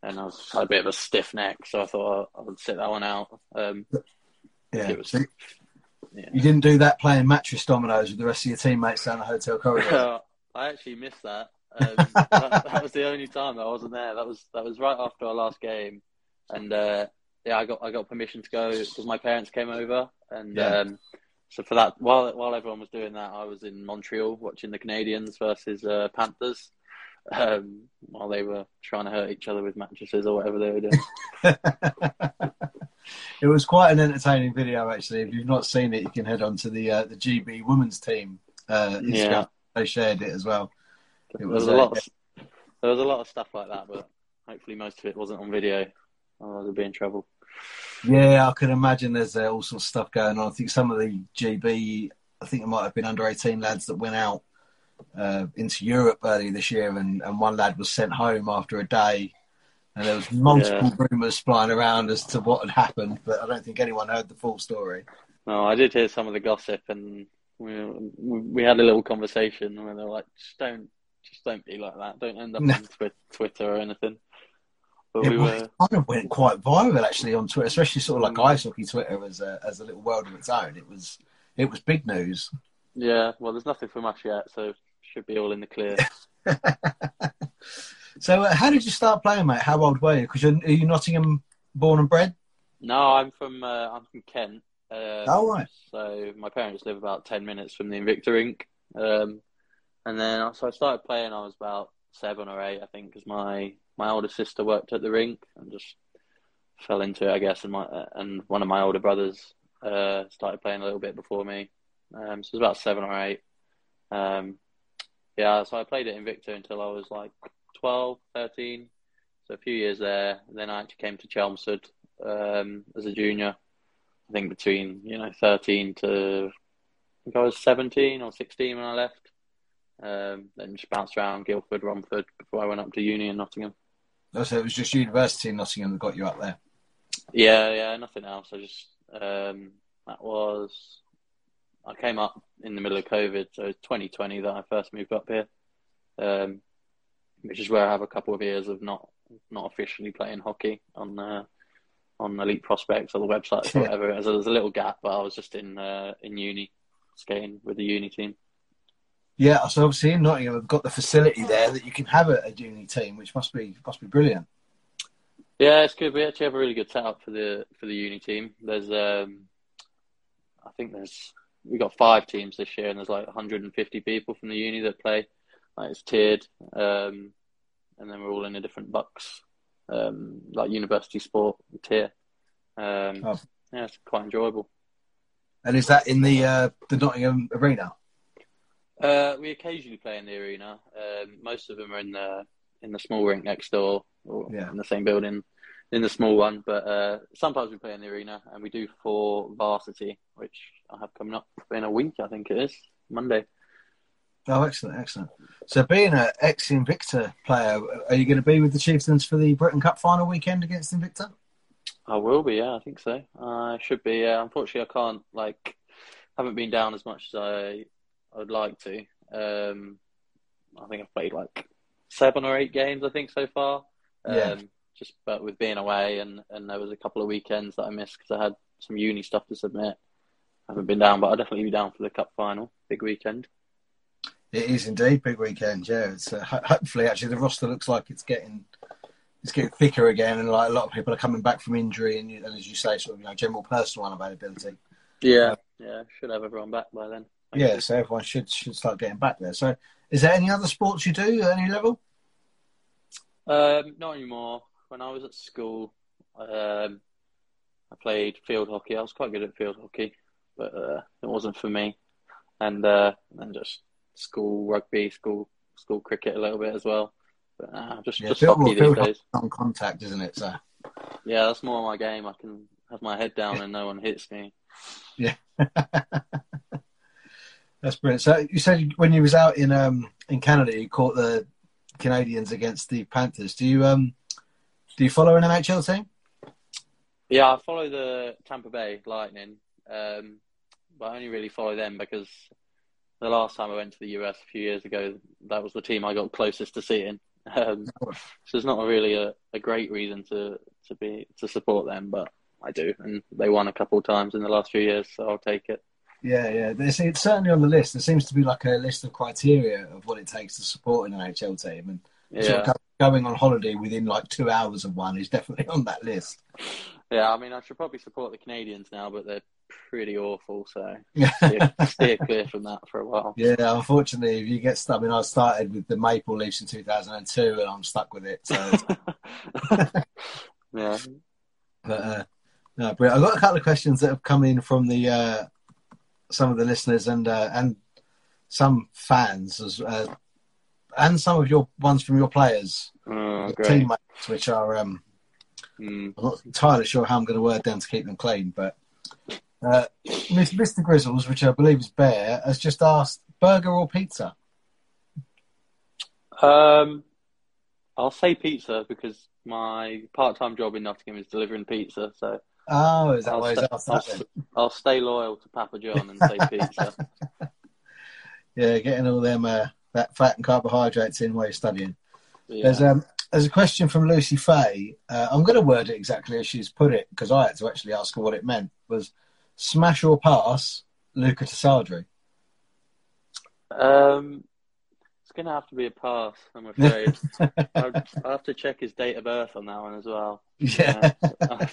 and I was had a bit of a stiff neck, so I thought I, I would sit that one out. Um, Yeah, was- so yeah. you didn't do that playing mattress dominoes with the rest of your teammates down the hotel corridor. I actually missed that. Um, that. That was the only time I wasn't there. That was that was right after our last game, and uh, yeah, I got I got permission to go because my parents came over, and Yeah. um, so for that while while everyone was doing that, I was in Montreal watching the Canadiens versus uh, Panthers. Um, while they were trying to hurt each other with mattresses or whatever they were doing. it was quite an entertaining video, actually. If you've not seen it, you can head on to the uh, the GB women's team. Uh, Yeah. They shared it as well. It there was, was a lot. Of, there was a lot of stuff like that, but hopefully most of it wasn't on video. Otherwise, I'd be in trouble. Yeah, I can imagine there's uh, all sorts of stuff going on. I think some of the GB, I think it might have been under 18 lads that went out uh, into Europe earlier this year, and, and one lad was sent home after a day. And there was multiple Yeah. rumours flying around as to what had happened, but I don't think anyone heard the full story. No, I did hear some of the gossip, and we we had a little conversation where they were like, "Just don't, just don't be like that. Don't end up No. on twi- Twitter or anything." But It we were, kind of went quite viral actually on Twitter, especially sort of like ice hockey Twitter as a as a little world of its own. It was it was big news. yeah. Well, there's nothing from us yet, so should be all in the clear. So, uh, how did you start playing, mate? How old were you? Because are you Nottingham born and bred? No, I'm from uh, I'm from Kent. Um, Oh, right. So my parents live about ten minutes from the Invicta rink, um, and then so I started playing. I was about seven or eight, I think, because my my older sister worked at the rink and just fell into it, I guess. And my and one of my older brothers uh, started playing a little bit before me, um, so it was about seven or eight. Um, yeah, so I played at Invicta until I was like 12, 13. So a few years there. And then I actually came to Chelmsford um, as a junior. I think between you know 13 to I think I was 17 or 16 when I left. Um, then just bounced around Guildford, Romford before I went up to uni in Nottingham. Oh, So it was just university in Nottingham that got you up there. Yeah, yeah, nothing else. I just um, that was I came up in the middle of COVID, so it's 2020 that I first moved up here, um, which is where I have a couple of years of not not officially playing hockey on uh, on Elite Prospects or the websites or whatever. So there's a little gap, but I was just in uh, in uni skating with the uni team. Yeah, so obviously in Nottingham, we've got the facility there that you can have a, a uni team, which must be must be brilliant. Yeah, it's good. We actually have a really good setup for the for the uni team. There's um, I think there's we got five teams this year, and there's like 150 people from the uni that play. Like it's tiered, um, and then we're all in a different BUCS, um, like university sport tier. Um, Oh. Yeah, it's quite enjoyable. And is that in the uh, the Nottingham arena? Uh, we occasionally play in the arena. Um, most of them are in the in the small rink next door, or Yeah. in the same building, in the small one. But uh, sometimes we play in the arena, and we do for varsity, which I have coming up in a week. I think it is Monday. Oh, excellent, excellent. So, being an ex Invicta player, are you going to be with the Chieftains for the Britain Cup final weekend against Invicta? I will be, yeah, I think so. I should be. Unfortunately, I can't like haven't been down as much as I I would like to. Um, I think I've played like seven or eight games, I think so far. Um, Yeah. Just but with being away and and there was a couple of weekends that I missed because I had some uni stuff to submit. I haven't been down, but I'll definitely be down for the cup final, big weekend. It is indeed big weekend. Yeah, it's uh, hopefully actually the roster looks like it's getting it's getting thicker again, and like a lot of people are coming back from injury, and, you- and as you say, sort of you know general personal unavailability. Yeah, yeah, should have everyone back by then. Yeah, so everyone should should start getting back there. So, is there any other sports you do at any level? Um, not anymore. When I was at school, um, I played field hockey. I was quite good at field hockey, but uh, it wasn't for me. And uh, and just school rugby, school school cricket a little bit as well. But uh, just Yeah, just hockey these days. On contact, isn't it? So, Yeah, that's more my game. I can have my head down and no one hits me. Yeah. that's brilliant. So, you said when you was out in um in Canada, you caught the Canadiens against the Panthers. Do you um do you follow an NHL team? Yeah, I follow the Tampa Bay Lightning, um, but I only really follow them because the last time I went to the US a few years ago, that was the team I got closest to seeing. Um, so it's not really a, a great reason to, to be to support them, but I do, and they won a couple of times in the last few years, so I'll take it. Yeah, yeah. There's, it's certainly on the list. There seems to be like a list of criteria of what it takes to support an NHL team, and Yeah, sort of going on holiday within like two hours of one is definitely on that list. yeah. I mean, I should probably support the Canadiens now, but they're pretty awful, so Yeah, steer, steer clear from that for a while. yeah. Unfortunately, if you get stuck, I mean, I started with the Maple Leafs in 2002, and I'm stuck with it. So, yeah. but uh, no, but I've got a couple of questions that have come in from the uh, some of the listeners and uh, and some fans as uh, and some of your ones from your players. Oh, teammates, which are um, Mm. I'm not entirely sure how I'm going to word them to keep them clean, but uh, Mr. Grizzles, which I believe is Bear, has just asked burger or pizza. Um, I'll say pizza because my part-time job in Nottingham is delivering pizza. So Oh, is that I'll, why he's asked I'll, that then? s- I'll stay loyal to Papa John and say pizza. Yeah, getting all them uh, that fat and carbohydrates in while you're studying. Yeah. There's um there's a question from Lucy Fay. Uh, I'm going to word it exactly as she's put it because I had to actually ask her what it meant. Was smash or pass Luca Tasadri? Um, it's going to have to be a pass, I'm afraid. I'll, I'll have to check his date of birth on that one as well. Yeah, Uh,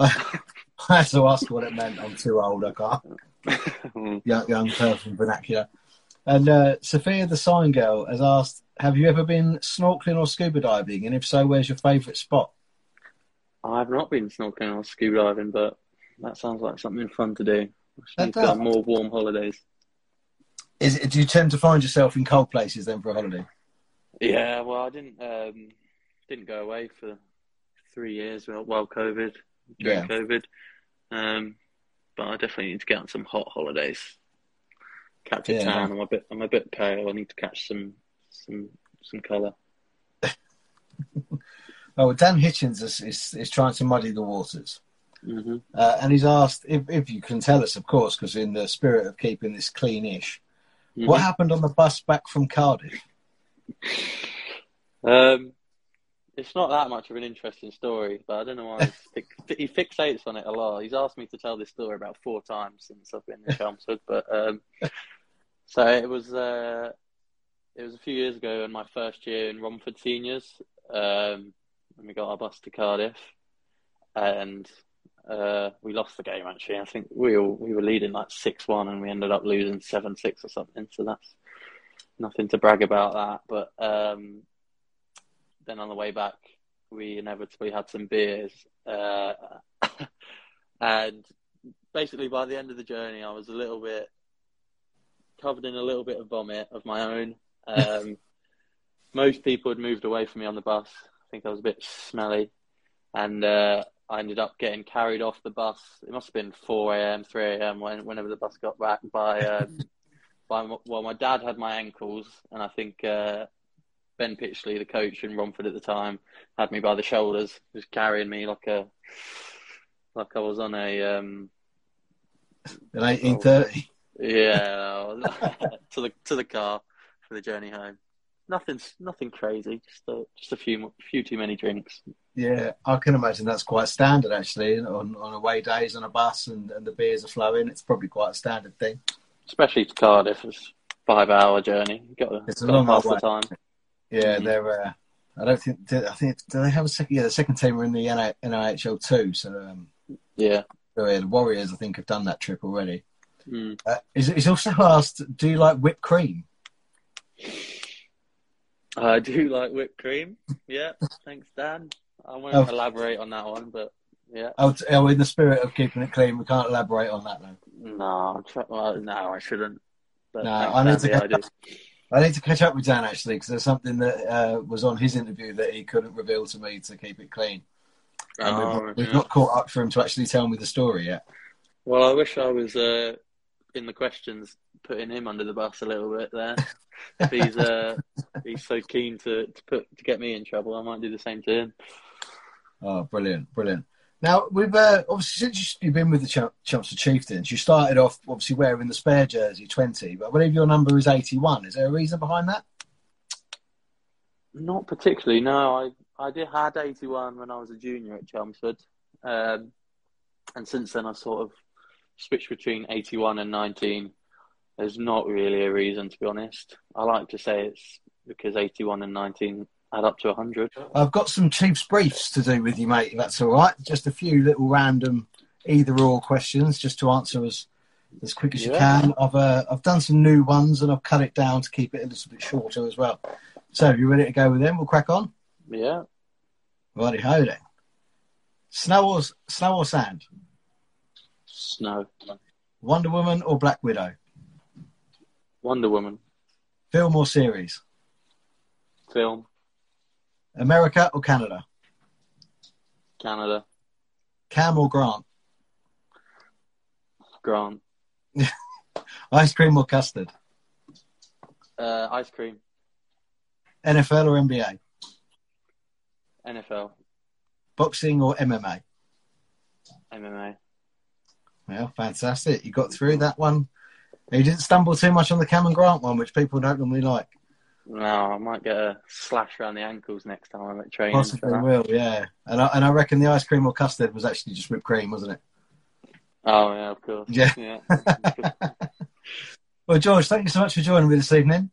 I had to ask what it meant. I'm too old. I can't. Young, young person vernacular. And uh, Sophia the sign girl has asked, "Have you ever been snorkeling or scuba diving? And if so, where's your favourite spot?" I've not been snorkeling or scuba diving, but that sounds like something fun to do. I just That need to go more warm holidays. Is it, do you tend to find yourself in cold places then for a holiday? Yeah, well, I didn't um, didn't go away for three years while, while COVID during Yeah. COVID, um, but I definitely need to get on some hot holidays. Catch a Yeah. tan. I'm a bit I'm a bit pale. I need to catch some some some colour. Oh, Dan Hitchens is, is, is trying to muddy the waters. Hmm Uh, and he's asked if, if you can tell us, of course, because in the spirit of keeping this cleanish, what happened on the bus back from Cardiff? Um, it's not that much of an interesting story, but I don't know why he fixates on it a lot. He's asked me to tell this story about four times since I've been in Chelmsford, but um, so it was uh, it was a few years ago in my first year in Romford Seniors, um, when we got our bus to Cardiff, and uh, we lost the game. Actually, I think we were, we were leading like six one, and we ended up losing seven six or something. So that's nothing to brag about that, but. Um, then on the way back, we inevitably had some beers. Uh, and basically, by the end of the journey, I was a little bit covered in a little bit of vomit of my own. Um, most people had moved away from me on the bus. I think I was a bit smelly. And uh, I ended up getting carried off the bus. It must have been 4 a.m., 3 a.m. When, whenever the bus got back by, um, by m- well, my dad had my ankles, and I think uh, Ben Pitchley, the coach in Romford at the time, had me by the shoulders, just carrying me like a like I was on a um, In 1830? yeah to the to the car for the journey home. Nothing nothing crazy, just a, just a few few too many drinks. Yeah, I can imagine that's quite standard actually on, on away days on a bus and, and the beers are flowing. It's probably quite a standard thing. especially to Cardiff. It's a five hour journey. You've got to, It's a long way. the time. Yeah, Mhm. they're. Uh, I don't think. do- I think do they have a second? Yeah, the second team are in the NI NIHL too. So, um, Yeah. so yeah, the Warriors I think have done that trip already. Mm. Uh, he's, he's also asked, "Do you like whipped cream?" I do like whipped cream. Yeah, thanks, Dan. I won't Oh. elaborate on that one, but yeah. Oh, oh, in the spirit of keeping it clean, we can't elaborate on that though. No, try- well, no, I shouldn't. But No, I need to yeah, go- I need to catch up with Dan actually because there's something that uh, was on his interview that he couldn't reveal to me to keep it clean. And we've, Oh, not, we've not caught up for him to actually tell me the story yet. Well, I wish I was uh, in the questions putting him under the bus a little bit there. if he's uh, he's so keen to, to put to get me in trouble, I might do the same to him. Oh, brilliant, brilliant. Now, we've uh, obviously since you've been with the Chelmsford Chieftains, you started off obviously wearing the spare jersey, twenty, but I believe your number is eighty-one. Is there a reason behind that? Not particularly. No, I I did had eighty one when I was a junior at Chelmsford, um, and since then I sort of switched between eighty one and nineteen. There's not really a reason, to be honest. I like to say it's because eighty one and nineteen add up to hundred. I've got some Chiefs briefs to do with you, mate. If that's all right. Just a few little random either-or questions, just to answer as as quick as you can. I've uh, I've done some new ones and I've cut it down to keep it a little bit shorter as well. So, you ready to go with them? We'll crack on. Yeah, Righty ho then. Snow or snow or sand? Snow, Wonder Woman or Black Widow? Wonder Woman Film or series? film, America or Canada? Canada. Cam or Grant? Grant. Ice cream or custard? Uh, ice cream. NFL or NBA? NFL. Boxing or MMA? MMA. Well, fantastic. You got through that one. You didn't stumble too much on the Cameron Grant one, which people don't normally like. No, I might get a slash around the ankles next time I'm at training. Possibly will, yeah. And I, and I reckon the ice cream or custard was actually just whipped cream, wasn't it? Oh yeah, of course. Yeah. yeah. Well, George, thank you so much for joining me this evening.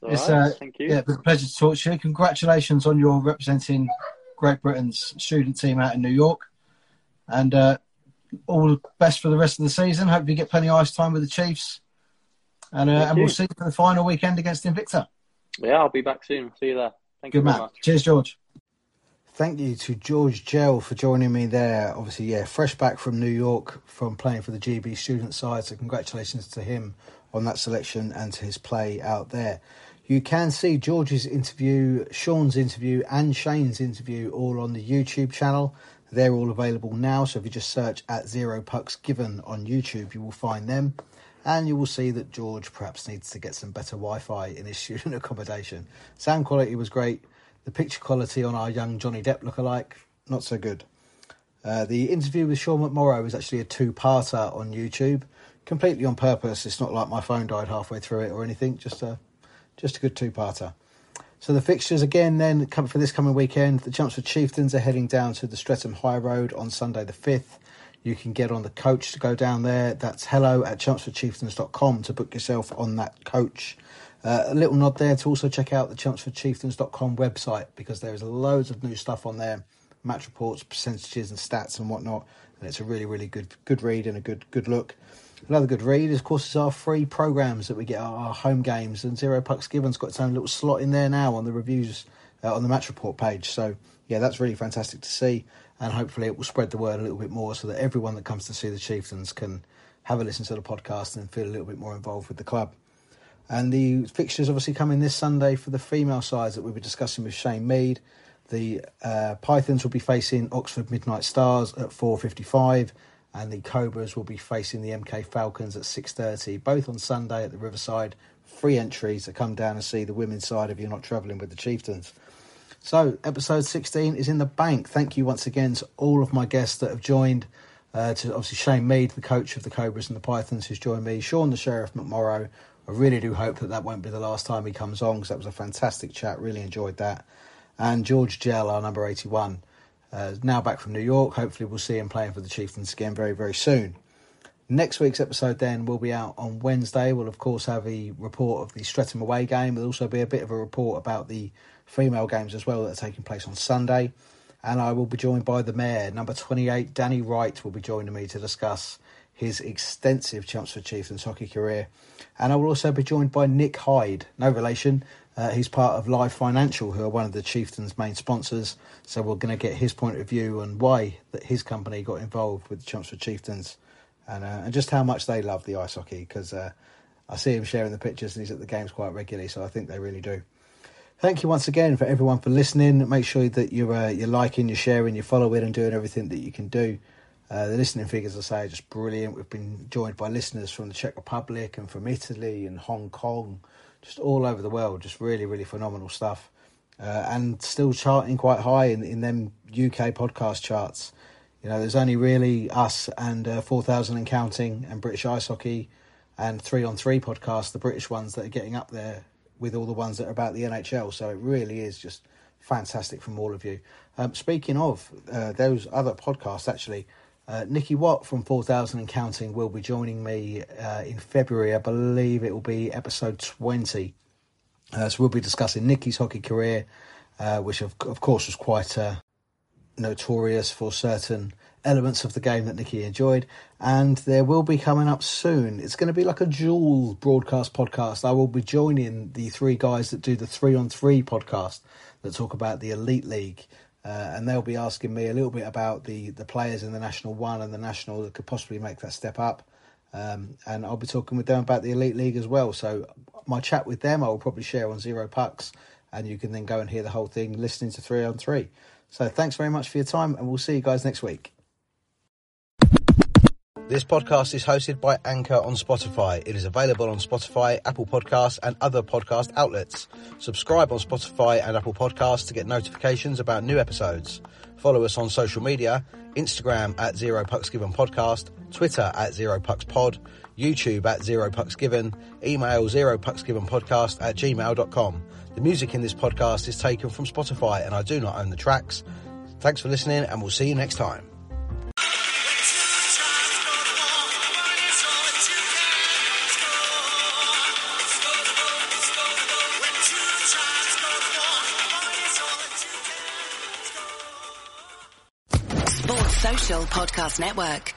All It's, right, uh, thank you. Yeah, it's been a pleasure to talk to you. Congratulations on your representing Great Britain's student team out in New York. And uh, all the best for the rest of the season. Hope you get plenty of ice time with the Chiefs. And, uh, and we'll see you for the final weekend against Invicta. Yeah, I'll be back soon. See you there. Thank Good you very man. much. Cheers, George. Thank you to George Gell for joining me there. Obviously, yeah, fresh back from New York from playing for the GB student side. So, congratulations to him on that selection and to his play out there. You can see George's interview, Sean's interview, and Shane's interview all on the YouTube channel. They're all available now. So, if you just search at Zero Pucks Given on YouTube, you will find them. And you will see that George perhaps needs to get some better Wi Fi in his student accommodation. Sound quality was great. The picture quality on our young Johnny Depp lookalike, not so good. Uh, the interview with Sean McMorrow is actually a two-parter on YouTube, completely on purpose. It's not like my phone died halfway through it or anything. Just a, just a good two-parter. So the fixtures again then come for this coming weekend. The Chelmsford Chieftains are heading down to the Streatham High Road on Sunday the fifth. You can get on the coach to go down there. That's hello at chelmsfordchieftains.com to book yourself on that coach. Uh, a little nod there to also check out the chelmsfordchieftains.com website because there is loads of new stuff on there, match reports, percentages and stats and whatnot. And it's a really, really good good read and a good good look. Another good read, of course, is our free programs that we get our home games. And Zero Pucks Given's got its own little slot in there now on the reviews uh, on the match report page. So yeah, that's really fantastic to see. And hopefully it will spread the word a little bit more so that everyone that comes to see the Chieftains can have a listen to the podcast and feel a little bit more involved with the club. And the fixtures obviously coming this Sunday for the female sides that we'll be discussing with Shane Mead. The uh, Pythons will be facing Oxford Midnight Stars at 4.55 and the Cobras will be facing the MK Falcons at 6.30, both on Sunday at the Riverside. Free entries to come down and see the women's side if you're not travelling with the Chieftains. So, episode 16 is in the bank. Thank you once again to all of my guests that have joined. Uh, to obviously Shane Mead, the coach of the Cobras and the Pythons, who's joined me. Sean, the Sheriff McMorrow. I really do hope that that won't be the last time he comes on because that was a fantastic chat. Really enjoyed that. And George Gell, our number 81, uh, now back from New York. Hopefully, we'll see him playing for the Chieftains again very, very soon. Next week's episode then will be out on Wednesday. We'll of course have a report of the Streatham away game. There'll also be a bit of a report about the female games as well that are taking place on Sunday. And I will be joined by the mayor, number 28, Danny Wright, will be joining me to discuss his extensive Chelmsford Chieftains hockey career. And I will also be joined by Nick Hyde, no relation. Uh, he's part of Live Financial, who are one of the Chieftains' main sponsors. So we're going to get his point of view on why that his company got involved with the Chelmsford Chieftains and, uh, and just how much they love the ice hockey because uh, I see him sharing the pictures and he's at the games quite regularly, so I think they really do. Thank you once again for everyone for listening. Make sure that you're uh, you're liking, you're sharing, you're following, and doing everything that you can do. Uh, the listening figures, I say, are just brilliant. We've been joined by listeners from the Czech Republic and from Italy and Hong Kong, just all over the world. Just really, really phenomenal stuff, uh, and still charting quite high in in them UK podcast charts. You know, there's only really us and uh, 4,000 and counting and British Ice Hockey and Three on Three podcast, the British ones that are getting up there with all the ones that are about the NHL. So it really is just fantastic from all of you. Um, speaking of uh, those other podcasts, actually, uh, Nikki Watt from 4000 and Counting will be joining me uh, in February. I believe it will be episode 20. Uh, so we'll be discussing Nikki's hockey career, uh, which of, of course was quite uh, notorious for certain elements of the game that Nikki enjoyed, and there will be coming up soon. It's going to be like a dual broadcast podcast. I will be joining the three guys that do the three on three podcast that talk about the Elite League. Uh, and they'll be asking me a little bit about the, the players in the National One and the National that could possibly make that step up. Um, and I'll be talking with them about the Elite League as well. So my chat with them I will probably share on Zero Pucks, and you can then go and hear the whole thing listening to three on three. So thanks very much for your time, and we'll see you guys next week. This podcast is hosted by Anchor on Spotify. It is available on Spotify, Apple Podcasts, and other podcast outlets. Subscribe on Spotify and Apple Podcasts to get notifications about new episodes. Follow us on social media Instagram at Zero Pucks Given Podcast, Twitter at Zero Pucks Pod, YouTube at Zero Pucks Given, email Zero Pucks Given Podcast at gmail.com. The music in this podcast is taken from Spotify and I do not own the tracks. Thanks for listening and we'll see you next time. Podcast Network.